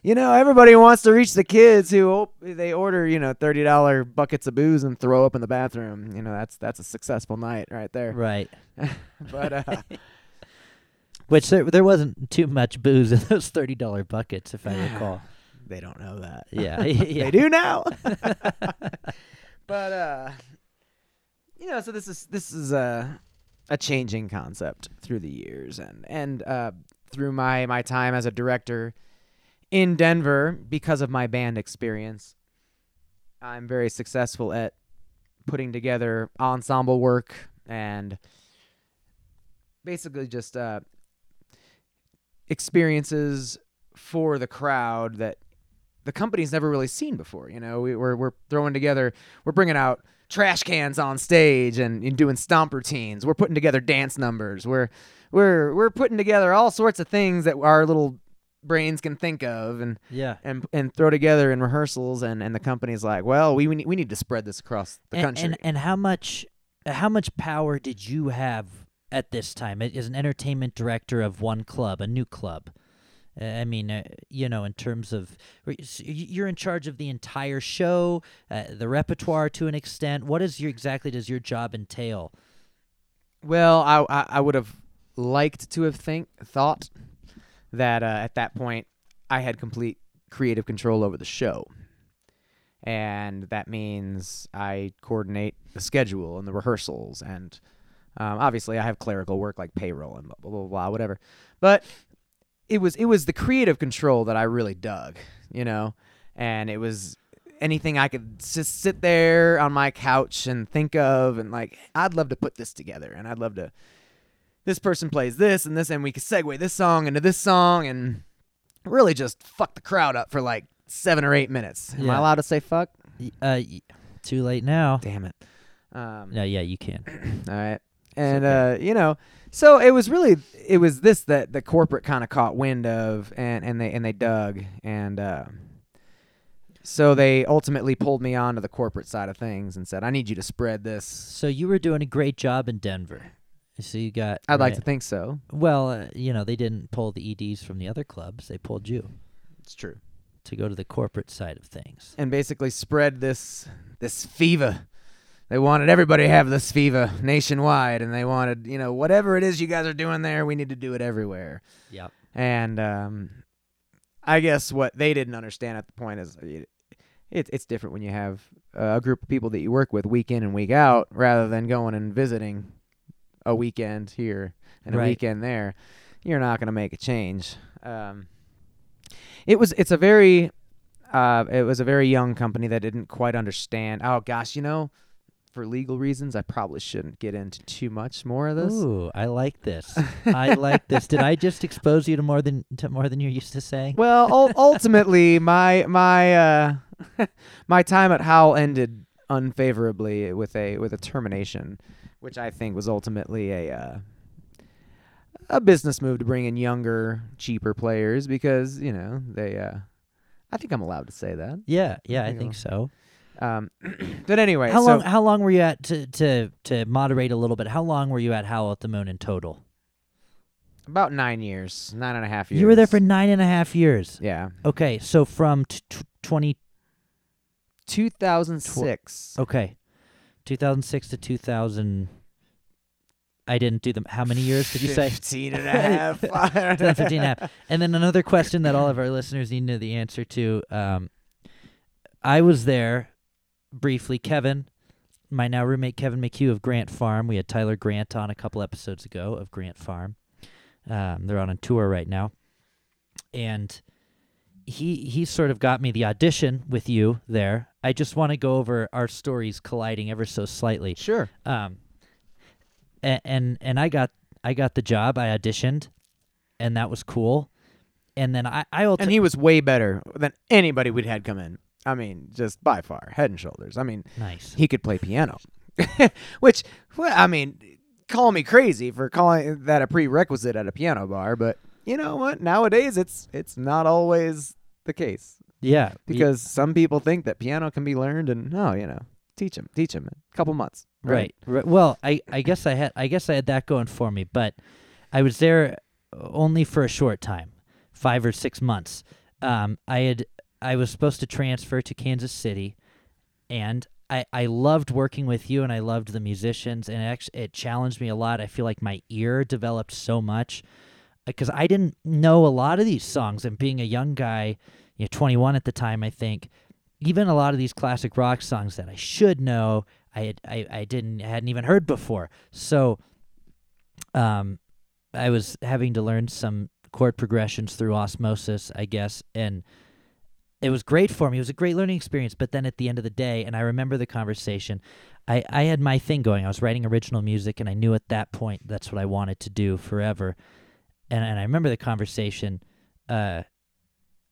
B: You know, everybody wants to reach the kids who they order, you know, thirty dollar buckets of booze and throw up in the bathroom. You know, that's that's a successful night right there.
A: Right.
B: But uh,
A: Which there, there wasn't too much booze in those thirty dollar buckets, if I recall.
B: they don't know that.
A: Yeah. yeah.
B: they do now. but uh, you know, so this is this is a a changing concept through the years, and and uh, through my my time as a director in Denver because of my band experience, I'm very successful at putting together ensemble work and basically just uh, experiences for the crowd that the company's never really seen before. You know, we, we're we're throwing together, we're bringing out trash cans on stage and, and doing stomp routines. We're putting together dance numbers. We're we're we're putting together all sorts of things that our little brains can think of and
A: Yeah.
B: and and throw together in rehearsals. And, and the company's like, well, we we need, we need to spread this across the
A: and,
B: country.
A: And and how much how much power did you have at this time as an entertainment director of one club, a new club? Uh, I mean, uh, you know, in terms of y- s- y- you're in charge of the entire show, uh, the repertoire to an extent. What is your exactly does your job entail?
B: Well, I I, I would have liked to have think thought that uh, at that point I had complete creative control over the show, and that means I coordinate the schedule and the rehearsals, and um, obviously I have clerical work like payroll and blah blah blah, blah whatever. But it was it was the creative control that I really dug, you know, and it was anything I could just sit there on my couch and think of and like I'd love to put this together and I'd love to this person plays this and this and we could segue this song into this song and really just fuck the crowd up for like seven or eight minutes. Am I
A: Yeah.
B: allowed to say fuck?
A: Uh, y- too late now.
B: Damn it. Um,
A: No, yeah, you can.
B: all right. And uh, you know, so it was really it was this that the corporate kind of caught wind of and and they and they dug and uh, so they ultimately pulled me onto the corporate side of things and said, "I need you to spread this."
A: So you were doing a great job in Denver. So you got.
B: I'd like
A: right-
B: to think so.
A: Well, uh, you know, they didn't pull the EDs from the other clubs. They pulled you
B: It's true.
A: to go to the corporate side of things.
B: And basically spread this this fever. They wanted everybody to have this fever nationwide, and they wanted, you know, whatever it is you guys are doing there, we need to do it everywhere.
A: Yep.
B: And um, I guess what they didn't understand at the point is it, it, it's different when you have uh, a group of people that you work with week in and week out rather than going and visiting a weekend here and a
A: Right.
B: weekend there. You're not going to make a change. Um, it was it's a very uh, it was a very young company that didn't quite understand. Oh gosh, you know, for legal reasons, I probably shouldn't get into too much more of this.
A: Ooh, I like this. I like this. Did I just expose you to more than to more than you're used to saying?
B: Well, ul- ultimately, my my uh, my time at Howl ended unfavorably with a with a termination, which I think was ultimately a uh, a business move to bring in younger, cheaper players because you know they. Uh, I think I'm allowed to say that.
A: Yeah, yeah, I
B: think
A: think so.
B: Um, but anyway,
A: How
B: so
A: long? How long were you at to to to moderate a little bit? How long were you at Howl at the Moon in total?
B: about nine years, nine and a half years.
A: You were there for nine and a half years.
B: yeah,
A: Okay, so from t- t- twenty
B: 2006.
A: okay, two thousand six to two thousand. I didn't do them. How many years did you say?
B: 15 and a half.
A: 2015 and a half. And then another question that all of our listeners need to know the answer to. Um, I was there briefly. Kevin, my now roommate Kevin McHugh of Grant Farm. We had Tyler Grant on a couple episodes ago of Grant Farm. Um, they're on a tour right now, and he he sort of got me the audition with you there. I just want to go over our stories colliding ever so slightly.
B: Sure.
A: Um, and, and and I got I got the job. I auditioned, and that was cool. And then I I ulti-
B: And he was way better than anybody we'd had come in. I mean, just by far, head and shoulders. I mean,
A: nice.
B: he could play piano, which, well, I mean, call me crazy for calling that a prerequisite at a piano bar, but you know what? Nowadays, it's it's not always the case
A: Yeah,
B: because some people think that piano can be learned, and no, you know, teach him, teach him, a couple months,
A: right. right. Well, I I guess I had I guess I had that going for me, but I was there only for a short time, five or six months. Um, I had I was supposed to transfer to Kansas City, and I, I loved working with you and I loved the musicians and it actually it challenged me a lot. I feel like my ear developed so much because I didn't know a lot of these songs and being a young guy, you know, 21 at the time, I think, even a lot of these classic rock songs that I should know, I had I, I didn't hadn't even heard before. So um I was having to learn some chord progressions through osmosis, I guess, and it was great for me. It was a great learning experience. But then at the end of the day, and I remember the conversation, I, I had my thing going. I was writing original music, and I knew at that point that's what I wanted to do forever. And, and I remember the conversation. Uh,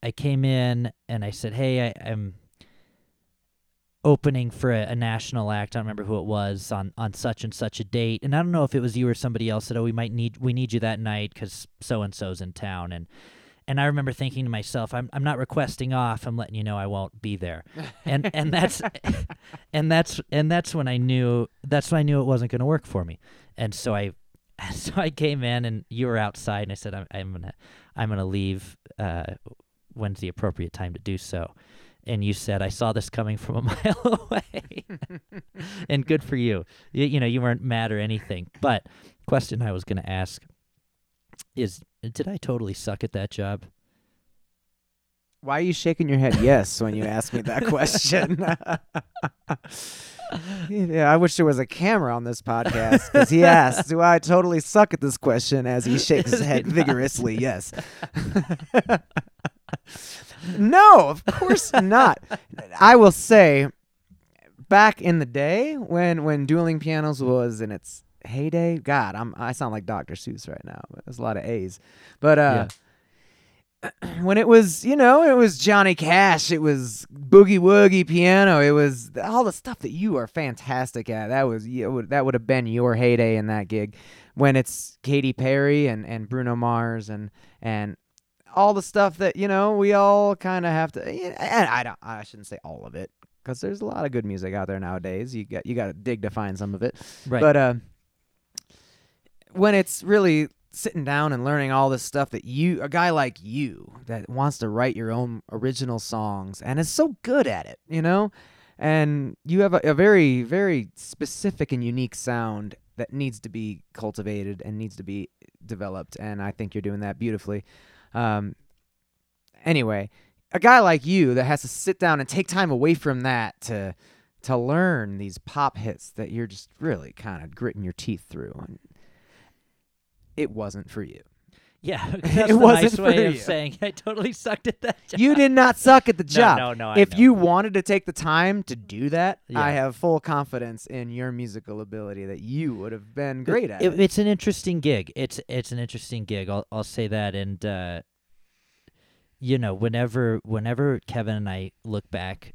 A: I came in and I said, "Hey, I, I'm opening for a, a national act. I don't remember who it was on on such and such a date. And I don't know if it was you or somebody else that "Oh, we might need we need you that night because so and so's in town." And and I remember thinking to myself, "I'm I'm not requesting off. I'm letting you know I won't be there." And and that's and that's and that's when I knew that's when I knew it wasn't going to work for me. And so I so I came in and you were outside, and I said, "I'm, I'm gonna, I'm gonna leave. Uh, when's the appropriate time to do so?" And you said, "I saw this coming from a mile away." and good for you. you. You know, you weren't mad or anything. But question I was gonna ask is, did I totally suck at that job?
B: Why are you shaking your head yes when you ask me that question? Yeah, I wish there was a camera on this podcast because he asked, "Do I totally suck at this question?" As he shakes his head vigorously, yes. no, of course not. I will say, back in the day when when dueling pianos was in its heyday, God, I'm I sound like Dr. Seuss right now. There's a lot of A's, but uh when it was, you know, it was Johnny Cash, it was boogie woogie piano, it was all the stuff that you are fantastic at. That was you would that would have been your heyday in that gig. When it's Katy Perry and, and Bruno Mars and and all the stuff that you know we all kind of have to. And I don't, I shouldn't say all of it because there's a lot of good music out there nowadays. You got you got to dig to find some of it.
A: Right.
B: But uh, when it's really sitting down and learning all this stuff that you a guy like you that wants to write your own original songs and is so good at it you know? And you have a, a very very specific and unique sound that needs to be cultivated and needs to be developed and i think you're doing that beautifully. Um, anyway a guy like you that has to sit down and take time away from that to to learn these pop hits that you're just really kind of gritting your teeth through and it wasn't for you.
A: Yeah,
B: It
A: that's the
B: wasn't
A: nice way
B: for
A: of
B: you.
A: saying I totally sucked at that job.
B: You did not suck at the job.
A: No, no, no.
B: If you wanted to take the time to do that, I have full confidence in your musical ability that you would have been great at
A: It-
B: it.
A: it's an interesting gig. It's it's an interesting gig. I'll I'll say that. And uh, you know, whenever whenever Kevin and I look back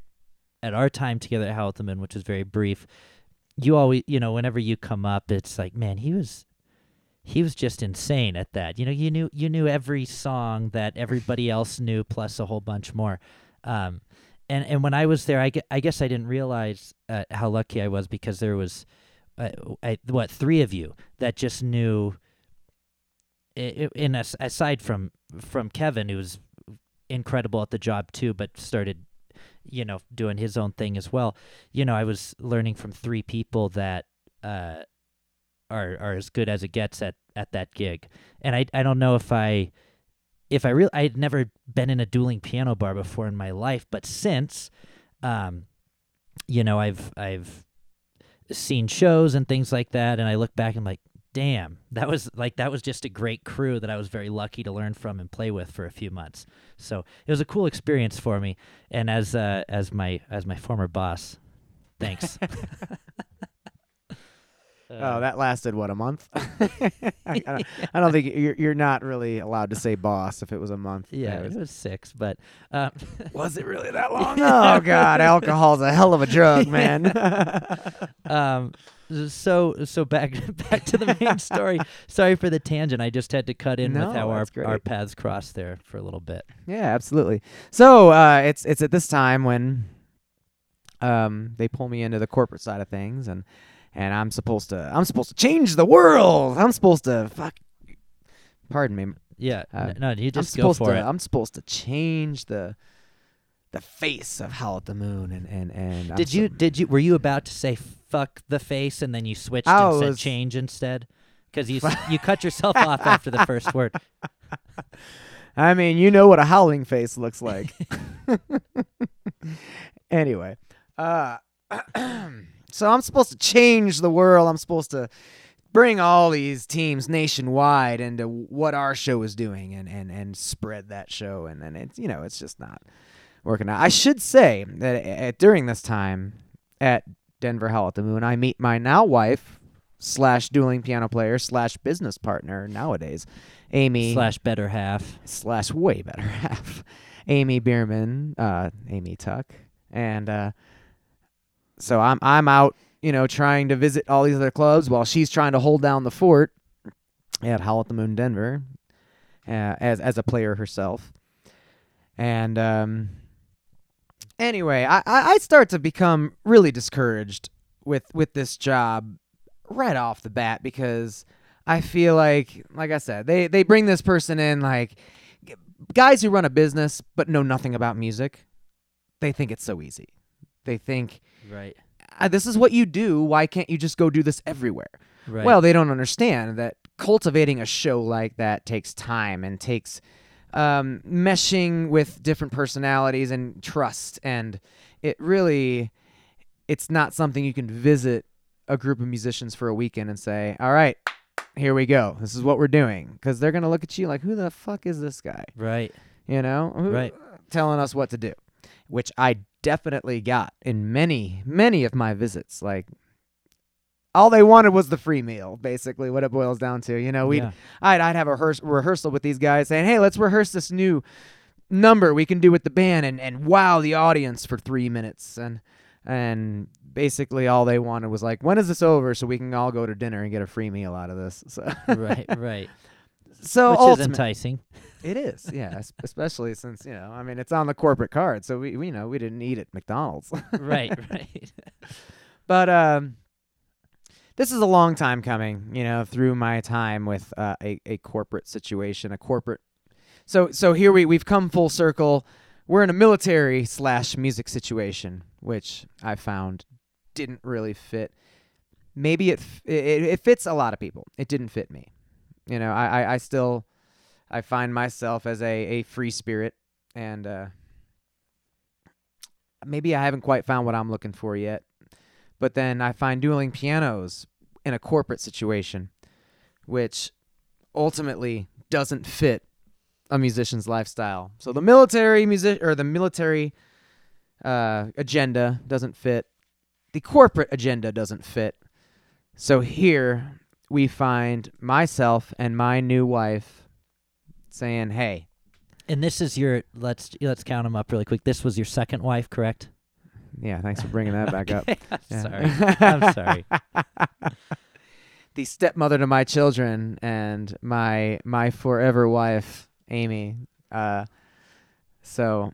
A: at our time together at Howl at the Moon, which was very brief, you always you know, whenever you come up, it's like, man, he was he was just insane at that. You know, you knew you knew every song that everybody else knew, plus a whole bunch more. Um, and and when I was there, I, gue- I guess I didn't realize uh, how lucky I was because there was, uh, I, what three of you that just knew. In as, aside from from Kevin, who was incredible at the job too, but started, you know, doing his own thing as well. You know, I was learning from three people that uh, are are as good as it gets at at that gig, and I I don't know if I if I really I'd never been in a dueling piano bar before in my life, but since, um, you know, I've I've seen shows and things like that, and I look back and I'm like, damn, that was like that was just a great crew that I was very lucky to learn from and play with for a few months. So it was a cool experience for me, and as uh, as my as my former boss, thanks.
B: oh, that lasted what a month? I, don't, I don't think you're you're not really allowed to say boss if it was a month.
A: yeah, it
B: was-
A: was six, but um,
B: was it really that long? oh God, alcohol's a hell of a drug, man.
A: um so so back back to the main story sorry for the tangent i just had to cut in
B: No,
A: with how our,
B: great.
A: our paths crossed there for a little bit
B: Yeah, absolutely. So uh, it's it's at this time when um, they pull me into the corporate side of things, and and I'm supposed to I'm supposed to change the world. I'm supposed to fuck. Pardon me.
A: yeah
B: Uh,
A: no you
B: I'm
A: just go
B: supposed
A: for
B: to
A: it
B: I'm supposed to change the the face of Howl at the Moon, and and and I'm
A: did you
B: sup-
A: did you were you about to say fuck the face and then you switched
B: I
A: and said change instead because you you cut yourself off after the first word
B: I mean, you know what a howling face looks like. anyway, uh, so I'm supposed to change the world. I'm supposed to bring all these teams nationwide into what our show is doing and, and, and spread that show. And then it's, you know, it's just not working out. I should say that at, during this time at Denver Howl at the Moon, I meet my now wife slash dueling piano player slash business partner nowadays, Amy
A: slash better half
B: slash way better half, Amy Bierman, uh, Amy Tuck, and uh, so I'm I'm out, you know, trying to visit all these other clubs while she's trying to hold down the fort at Howl at the Moon, Denver, uh, as as a player herself, and um, anyway, I, I start to become really discouraged with with this job right off the bat because I feel like, like I said, they they bring this person in like guys who run a business but know nothing about music. They think it's so easy. They think
A: Right.
B: "Ah, this is what you do. Why can't you just go do this everywhere?
A: Right.
B: Well, they don't understand that cultivating a show like that takes time and takes um, meshing with different personalities and trust, and it really, it's not something you can visit a group of musicians for a weekend and say, "All right, here we go. This is what we're doing," because they're gonna look at you like, "Who the fuck is this guy?"
A: right.
B: You know,
A: Right.
B: telling us what to do, which I definitely got in many, many of my visits. Like, all they wanted was the free meal, basically, what it boils down to. You know, we, would
A: Yeah.
B: I'd, I'd have a rehears- rehearsal with these guys saying, "Hey, let's rehearse this new number we can do with the band and and wow the audience for three minutes." And and basically all they wanted was like, "When is this over so we can all go to dinner and get a free meal out of this?" So,
A: right. Right.
B: So
A: Which is enticing.
B: it is, yeah, especially since you know, I mean, it's on the corporate card, so we, we know we didn't eat at McDonald's.
A: right. Right.
B: but um, this is a long time coming, you know, through my time with uh, a a corporate situation, a corporate. So so here we we've come full circle. We're in a military slash music situation, which I found didn't really fit. Maybe it f- it, it fits a lot of people. It didn't fit me. You know, I I, I still I find myself as a, a free spirit and uh, maybe I haven't quite found what I'm looking for yet. But then I find dueling pianos in a corporate situation, which ultimately doesn't fit a musician's lifestyle. So the military music or the military uh, agenda doesn't fit. The corporate agenda doesn't fit. So here we find myself and my new wife saying, "Hey,
A: And this is your let's let's count them up really quick. This was your second wife, correct?
B: yeah, thanks for bringing that back up."
A: I'm sorry. I'm sorry.
B: the stepmother to my children and my my forever wife, Amy. Uh, so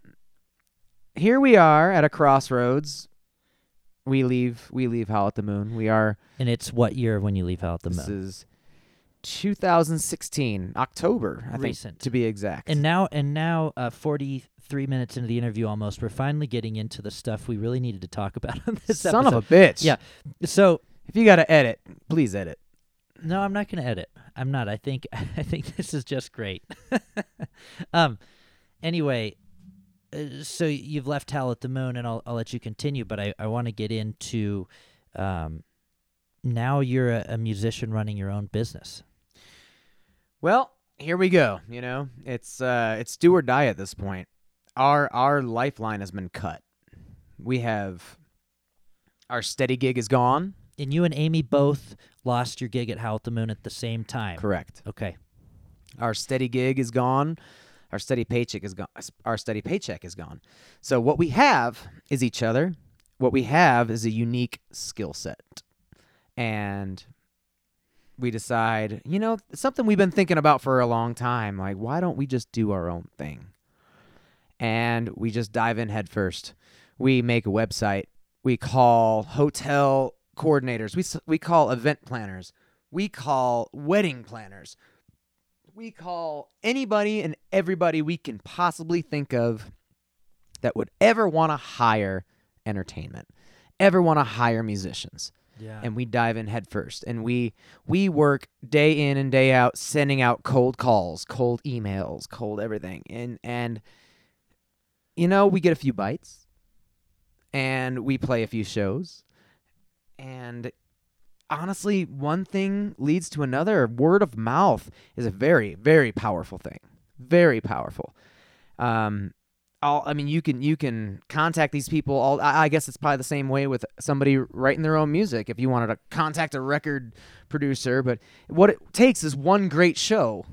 B: here we are at a crossroads. We leave we leave Howl at the Moon. We are
A: And it's what year when you leave Howl at
B: the
A: Moon?
B: this is 2016 October, I think
A: Recent.
B: to be exact.
A: And now and now uh 43 minutes into the interview almost, we're finally getting into the stuff we really needed to talk about on this
B: Son
A: episode.
B: of a bitch.
A: Yeah. So,
B: If you got to edit, please edit.
A: no, I'm not going to edit. I'm not. I think I think this is just great. um anyway, uh, so you've left Howl at the Moon and I'll I'll let you continue, but I I want to get into um now you're a, a musician running your own business.
B: Well, here we go. You know, it's uh, it's do or die at this point. Our our lifeline has been cut. We have our steady gig is gone.
A: And you and Amy both lost your gig at Howl at the Moon at the same time.
B: Correct.
A: Okay.
B: Our steady gig is gone. Our steady paycheck is gone. Our steady paycheck is gone. So what we have is each other. What we have is a unique skill set, and we decide, you know, something we've been thinking about for a long time. Like, why don't we just do our own thing? And we just dive in head first. We make a website. We call hotel coordinators. We we call event planners. We call wedding planners. We call anybody and everybody we can possibly think of that would ever want to hire entertainment, ever want to hire musicians.
A: Yeah.
B: and we dive in headfirst, and we we work day in and day out sending out cold calls cold emails cold everything. And and you know we get a few bites and we play a few shows. And honestly one thing leads to another word of mouth is a very very powerful thing very powerful um all I mean you can you can contact these people all I, I guess it's probably the same way with somebody writing their own music if you wanted to contact a record producer but what it takes is one great show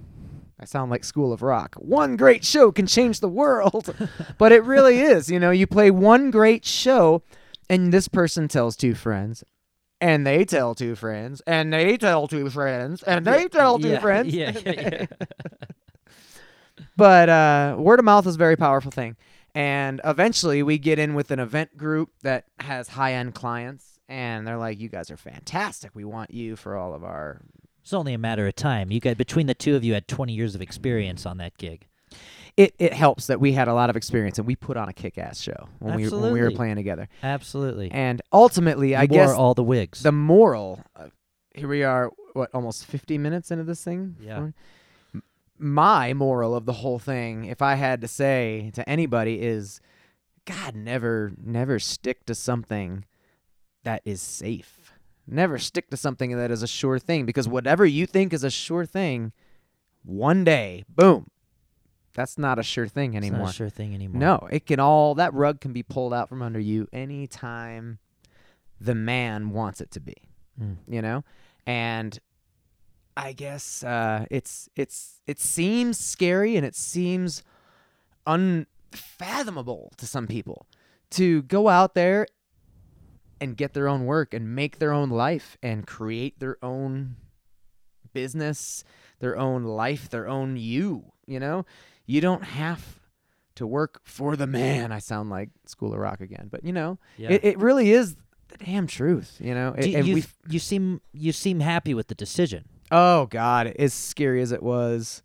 B: I sound like School of Rock. One great show can change the world. but it really is. You know, you play one great show and this person tells two friends and they tell two friends and they tell two friends and they tell two
A: yeah,
B: friends.
A: Yeah, yeah,
B: but uh, word of mouth is a very powerful thing. And eventually, we get in with an event group that has high end clients, and they're like, "You guys are fantastic. We want you for all of our
A: It's only a matter of time. You got between the two of you had 20 years of experience on that gig.
B: It it helps that we had a lot of experience and we put on a kick-ass show when we when we were playing together.
A: Absolutely.
B: And ultimately, I guess
A: all the wigs.
B: the moral. Uh, here we are. What almost 50 minutes into this thing?
A: Yeah.
B: My moral of the whole thing, if I had to say to anybody, is God never never stick to something that is safe. Never stick to something that is a sure thing because whatever you think is a sure thing, one day, boom, that's not a sure thing
A: It's not
B: anymore.
A: a sure thing anymore.
B: No, it can all that rug can be pulled out from under you anytime the man wants it to be.
A: Mm.
B: You know? And I guess uh, it's it's it seems scary and it seems unfathomable to some people to go out there and get their own work and make their own life and create their own business, their own life, their own you, you know? You don't have to work for the man. I sound like School of Rock again, but you know,
A: Yeah.
B: it, it really is the damn truth, you know? And
A: you, you seem you seem happy with the decision.
B: Oh God, as scary as it was,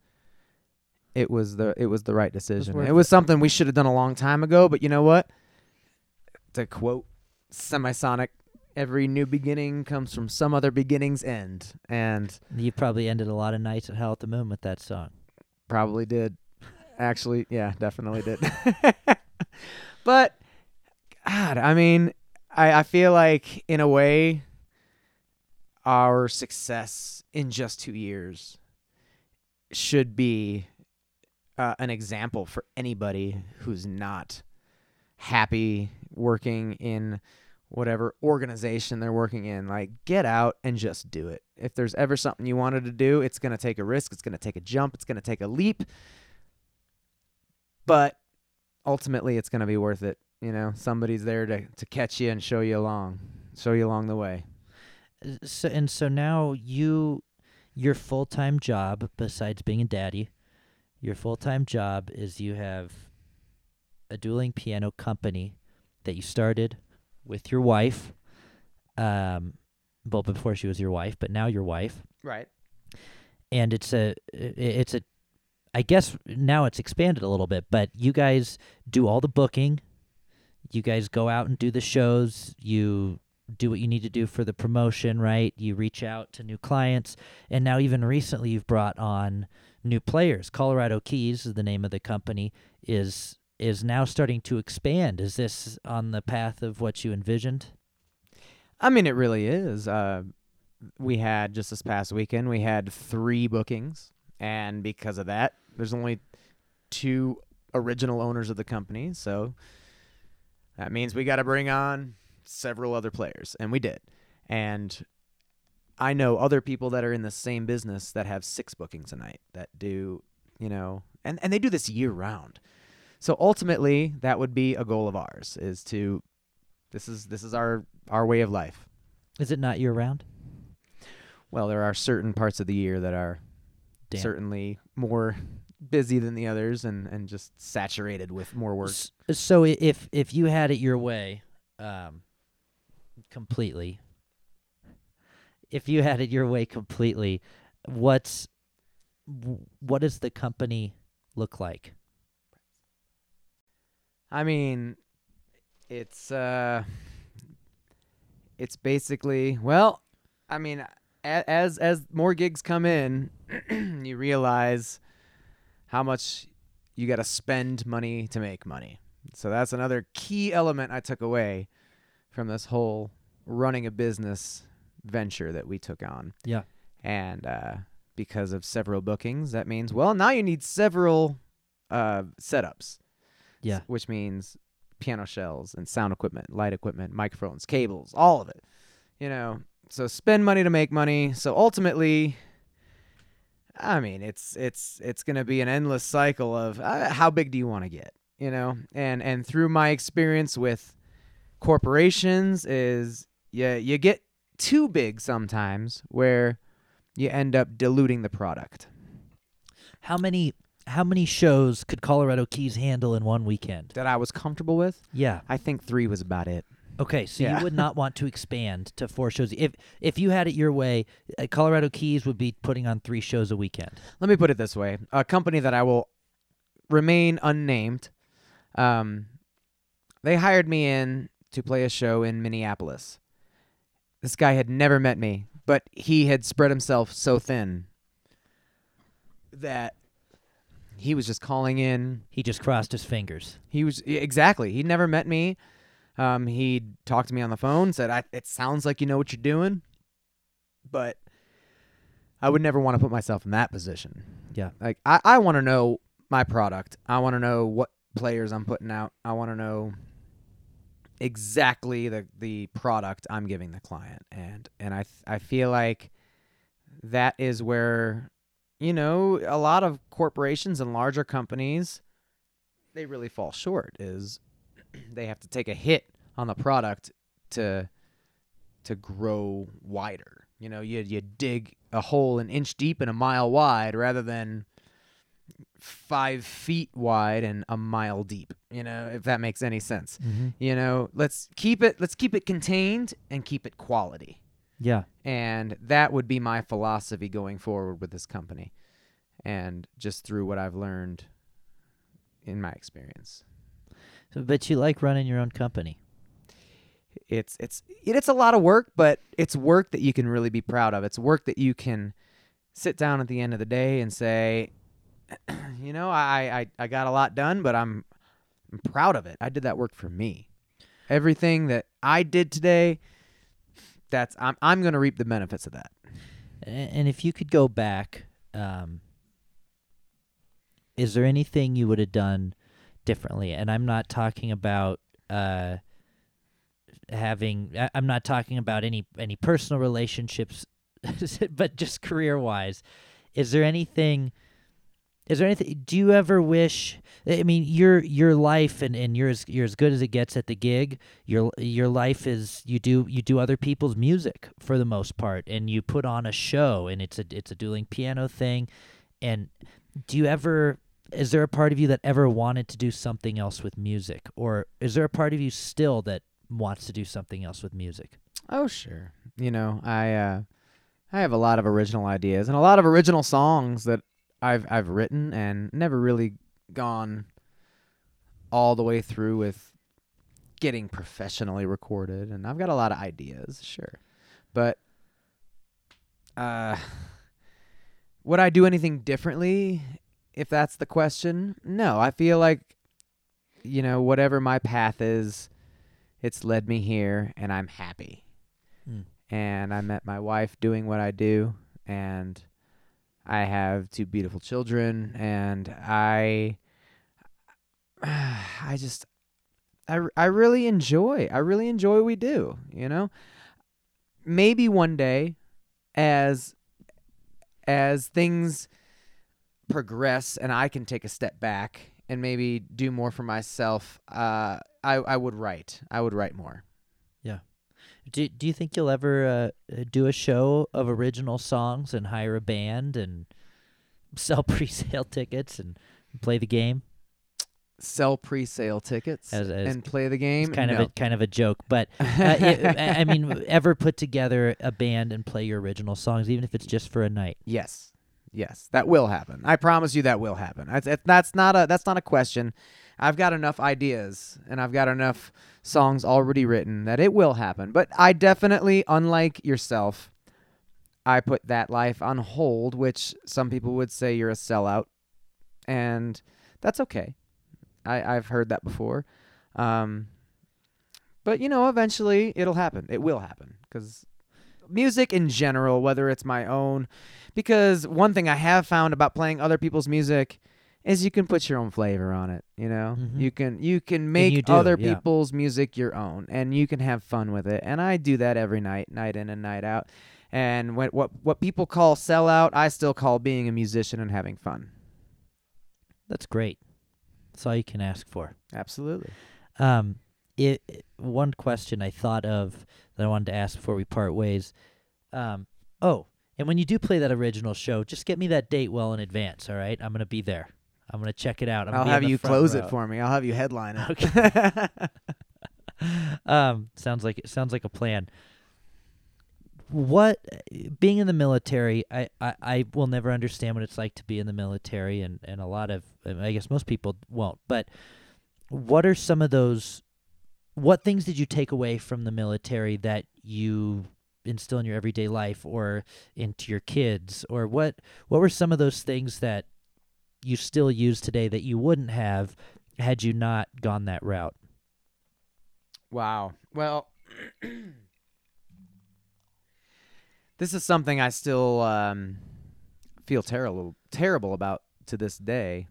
B: it was the it was the right decision.
A: worth
B: It was something we should have done a long time ago, but you know what? To quote Semisonic, every new beginning comes from some other beginning's end, and
A: You probably ended a lot of nights at Howl at the Moon with that song.
B: probably did. Actually, yeah, definitely did. but God, I mean, I I feel like in a way our success in just 2 years should be uh, an example for anybody who's not happy working in whatever organization they're working in. Like get out and just do it. If there's ever something you wanted to do it's going to take a risk it's going to take a jump it's going to take a leap but ultimately it's going to be worth it you know? Somebody's there to, to catch you and show you along show you along the way.
A: So and so now you your full-time job besides being a daddy, your full-time job is you have a dueling piano company that you started with your wife um well before she was your wife, but now your wife.
B: right.
A: And it's a it's a I guess now it's expanded a little bit, but you guys do all the booking. You guys go out and do the shows. You do what you need to do for the promotion, right? You reach out to new clients, and now even recently you've brought on new players. Colorado Keys is the name of the company is is now starting to expand. Is this on the path of what you envisioned?
B: i mean it really is uh, we had just this past weekend we had three bookings and because of that there's only two original owners of the company. So that means we got to bring on several other players. And we did. And i know other people that are in the same business that have six bookings a night that do you know and, and they do this year round. So ultimately that would be a goal of ours is to this is this is our our way of life.
A: Is it not year round?
B: well there are certain parts of the year that are
A: Damn.
B: certainly more busy than the others and and just saturated with more work
A: So if if you had it your way, um, completely, if you had it your way completely, what's what does the company look like?
B: I mean, it's uh, it's basically well, I mean, as as more gigs come in, you realize how much you got to spend money to make money. So that's another key element I took away from this whole running a business venture that we took on.
A: Yeah.
B: And uh, because of several bookings, that means well, now you need several uh, setups.
A: Yeah.
B: Which means piano shells and sound equipment, light equipment, microphones, cables, all of it. You know, so spend money to make money. So ultimately, I mean, it's it's it's going to be an endless cycle of uh, how big do you want to get, you know? And and through my experience with corporations is you you get too big sometimes where you end up diluting the product.
A: How many how many shows could Colorado Keys handle in one weekend?
B: That I was comfortable with,
A: Yeah.
B: I think 3 was about it.
A: Okay, so
B: Yeah.
A: you would not want to expand to four shows. If if you had it your way, uh, Colorado Keys would be putting on three shows a weekend.
B: Let me put it this way: a company that I will remain unnamed. Um, they hired me in to play a show in Minneapolis. This guy had never met me, but he had spread himself so thin that he was just calling in.
A: He just crossed his fingers.
B: He was exactly. He never met me. Um, he talked to me on the phone. Said, I, "It sounds like you know what you're doing," but I would never want to put myself in that position.
A: Yeah.
B: Like I, I want to know my product. I want to know what players I'm putting out. I want to know exactly the the product I'm giving the client, and and I I feel like that is where you know a lot of corporations and larger companies they really fall short is they have to take a hit on the product to to grow wider. You know, you you dig a hole an inch deep and a mile wide rather than five feet wide and a mile deep. You know, if that makes any sense.
A: Mm-hmm.
B: You know, let's keep it let's keep it contained and keep it quality.
A: Yeah.
B: And that would be my philosophy going forward with this company. And just through what I've learned in my experience.
A: So, but you like running your own company.
B: it's it's it's a lot of work, but it's work that you can really be proud of. It's work that you can sit down at the end of the day and say, you know, I I, I got a lot done, but I'm I'm proud of it. I did that work for me. Everything that I did today, that's I'm I'm gonna reap the benefits of that.
A: And if you could go back, um, is there anything you would have done differently? And I'm not talking about uh, having. I- I'm not talking about any any personal relationships, but just career wise. Is there anything? Is there anything? Do you ever wish? I mean, your your life and, and you're as you're as good as it gets at the gig. Your your life is you do you do other people's music for the most part, and you put on a show, and it's a it's a dueling piano thing. And do you ever? Is there a part of you that ever wanted to do something else with music, or is there a part of you still that wants to do something else with music?
B: Oh sure. You know, I uh I have a lot of original ideas and a lot of original songs that I've I've written and never really gone all the way through with getting professionally recorded and I've got a lot of ideas, sure. But uh would I do anything differently if that's the question? No, I feel like you know, whatever my path is, it's led me here and I'm happy.
A: Mm.
B: And I met my wife doing what I do and I have two beautiful children and I I just I I really enjoy I really enjoy what we do, you know? Maybe one day as as things progress and I can take a step back and maybe do more for myself, uh I I would write. I would write more. Yeah.
A: Do Do you think you'll ever uh, do a show of original songs and hire a band and sell pre-sale tickets and play the game?
B: Sell pre-sale tickets
A: As- as-
B: and play the game.
A: It's kind
B: No.
A: of a kind of a joke, but uh, it, I I mean, ever put together a band and play your original songs, even if it's just for a night?
B: Yes, yes, that will happen. I promise you that will happen. That's not a that's not a question. I've got enough ideas and I've got enough songs already written that it will happen. But I definitely, unlike yourself, I put that life on hold, which some people would say you're a sellout, and that's okay. I I've heard that before. Um, but you know, eventually it'll happen. It will happen because music in general, whether it's my own because one thing I have found about playing other people's music is you can put your own flavor on it. You know,
A: Mhm.
B: you can you can make
A: you do,
B: other
A: yeah.
B: people's music your own, and you can have fun with it. And I do that every night, night in and night out. And what what what people call sellout, I still call being a musician and having fun.
A: That's great. That's all you can ask for.
B: Absolutely.
A: Um, it- one question I thought of that I wanted to ask before we part ways. Um, oh, and when you do play that original show, just get me that date well in advance. All right, I'm gonna be there. I'm gonna check it out. I'm
B: I'll have you close
A: row.
B: it for me. I'll have you headline it.
A: um, sounds like it sounds like a plan. What being in the military, I, I, I will never understand what it's like to be in the military, and, and a lot of I guess most people won't. But what are some of those? What things did you take away from the military that you instill in your everyday life, or into your kids, or what? What were some of those things that you still use today that you wouldn't have had you not gone that route?
B: Wow. Well, this is something I still um, feel terrible terrible about to this day.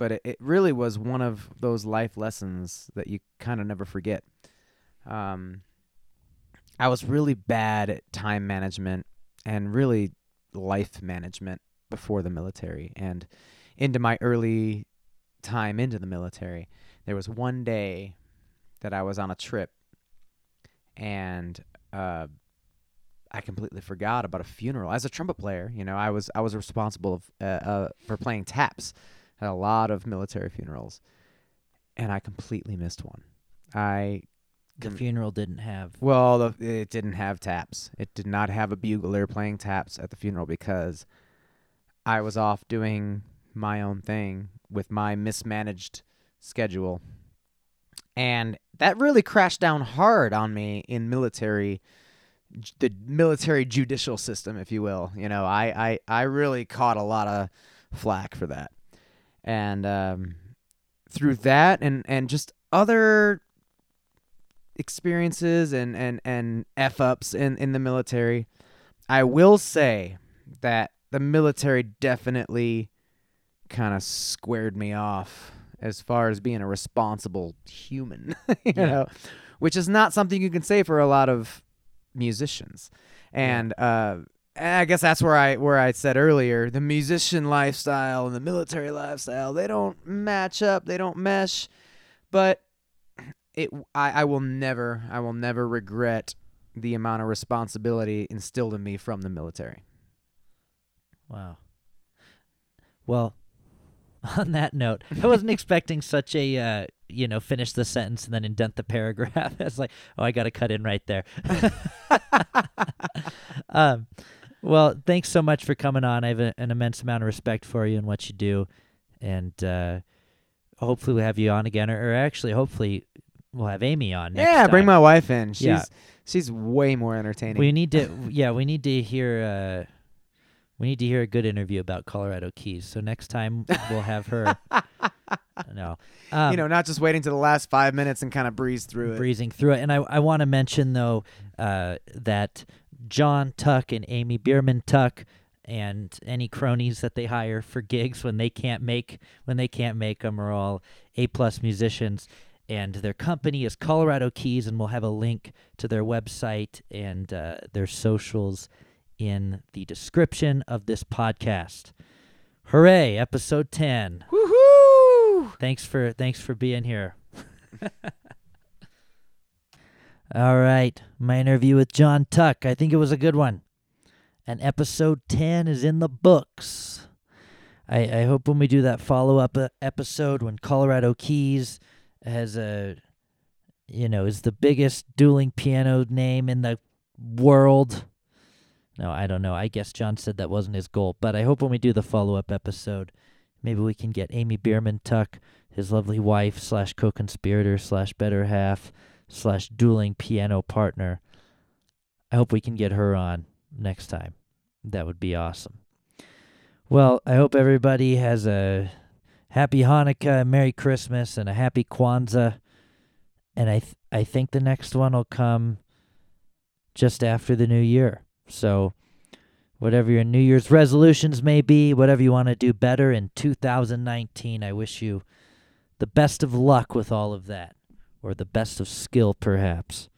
B: But it, it really was one of those life lessons that you kind of never forget. Um, I was really bad at time management and really life management before the military and into my early time into the military. There was one day that I was on a trip and uh, I completely forgot about a funeral. As a trumpet player, you know, I was I was responsible of, uh, uh, for playing taps at a lot of military funerals, and I completely missed one. I
A: The funeral didn't have.
B: well, the, it didn't have taps. It did not have a bugler playing taps at the funeral because I was off doing my own thing with my mismanaged schedule. And that really crashed down hard on me in military the military judicial system, if you will. You know, I I, I really caught a lot of flack for that. And um, through that and, and just other experiences and and and f ups in in the military, I will say that the military definitely kind of squared me off as far as being a responsible human, you
A: Yeah.
B: know, which is not something you can say for a lot of musicians. And uh and I guess that's where I where I said earlier, the musician lifestyle and the military lifestyle, they don't match up, they don't mesh. But it I, I will never I will never regret the amount of responsibility instilled in me from the military.
A: Wow. Well, on that note, I wasn't expecting such a uh, you know finish the sentence and then indent the paragraph. It's like, oh, I got to cut in right there. um, well, thanks so much for coming on. I have a, an immense amount of respect for you and what you do, and uh, hopefully we'll have you on again, or, or actually, hopefully we'll have Amy on. Next
B: yeah, bring
A: time.
B: my wife in. She's
A: Yeah.
B: she's way more entertaining.
A: We need to, yeah, we need to hear. Uh, we need to hear a good interview about Colorado Keys. So next time we'll have her. no, um,
B: you know, not just waiting to the last five minutes and kind of breeze through it.
A: breezing through it. And I, I want to mention though uh, that John Tuck and Amy Bierman Tuck and any cronies that they hire for gigs when they can't make when they can't make them are all A plus musicians. And their company is Colorado Keys, and we'll have a link to their website and uh, their socials in the description of this podcast. Hooray! Episode ten.
B: Woohoo!
A: Thanks for thanks for being here. All right, my interview with John Tuck. I think it was a good one. And episode 10 is in the books. I, I hope when we do that follow up uh, episode, when Colorado Keys has a, you know, is the biggest dueling piano name in the world. No, I don't know. I guess John said that wasn't his goal. But I hope when we do the follow up episode, maybe we can get Amy Bierman Tuck, his lovely wife slash co conspirator slash better half slash dueling piano partner. I hope we can get her on next time. That would be awesome. Well, I hope everybody has a happy Hanukkah, Merry Christmas, and a happy Kwanzaa. And I th- I think the next one will come just after the new year. So, whatever your New Year's resolutions may be, whatever you want to do better in 2019, I wish you the best of luck with all of that, or the best of skill, perhaps.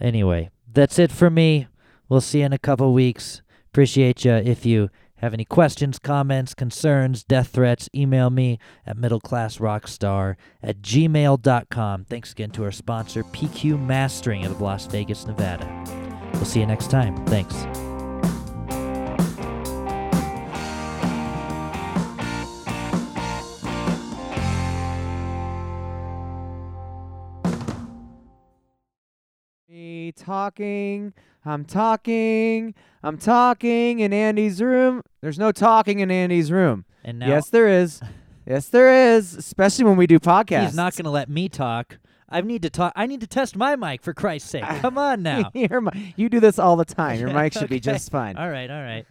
A: Anyway, that's it for me. We'll see you in a couple weeks. Appreciate you. If you have any questions, comments, concerns, death threats, email me at middleclassrockstar at gmail.com. Thanks again to our sponsor, PQ Mastering out of Las Vegas, Nevada. We'll see you next time. Thanks.
B: Talking. I'm talking. I'm talking in Andy's room. There's no talking in Andy's room.
A: And now
B: yes, there is. yes, there is. Especially when we do podcasts.
A: he's not going to let me talk. I need to talk. I need to test my mic for Christ's sake. Come on now.
B: Your you do this all the time. Your mic should be just fine.
A: All right, all right.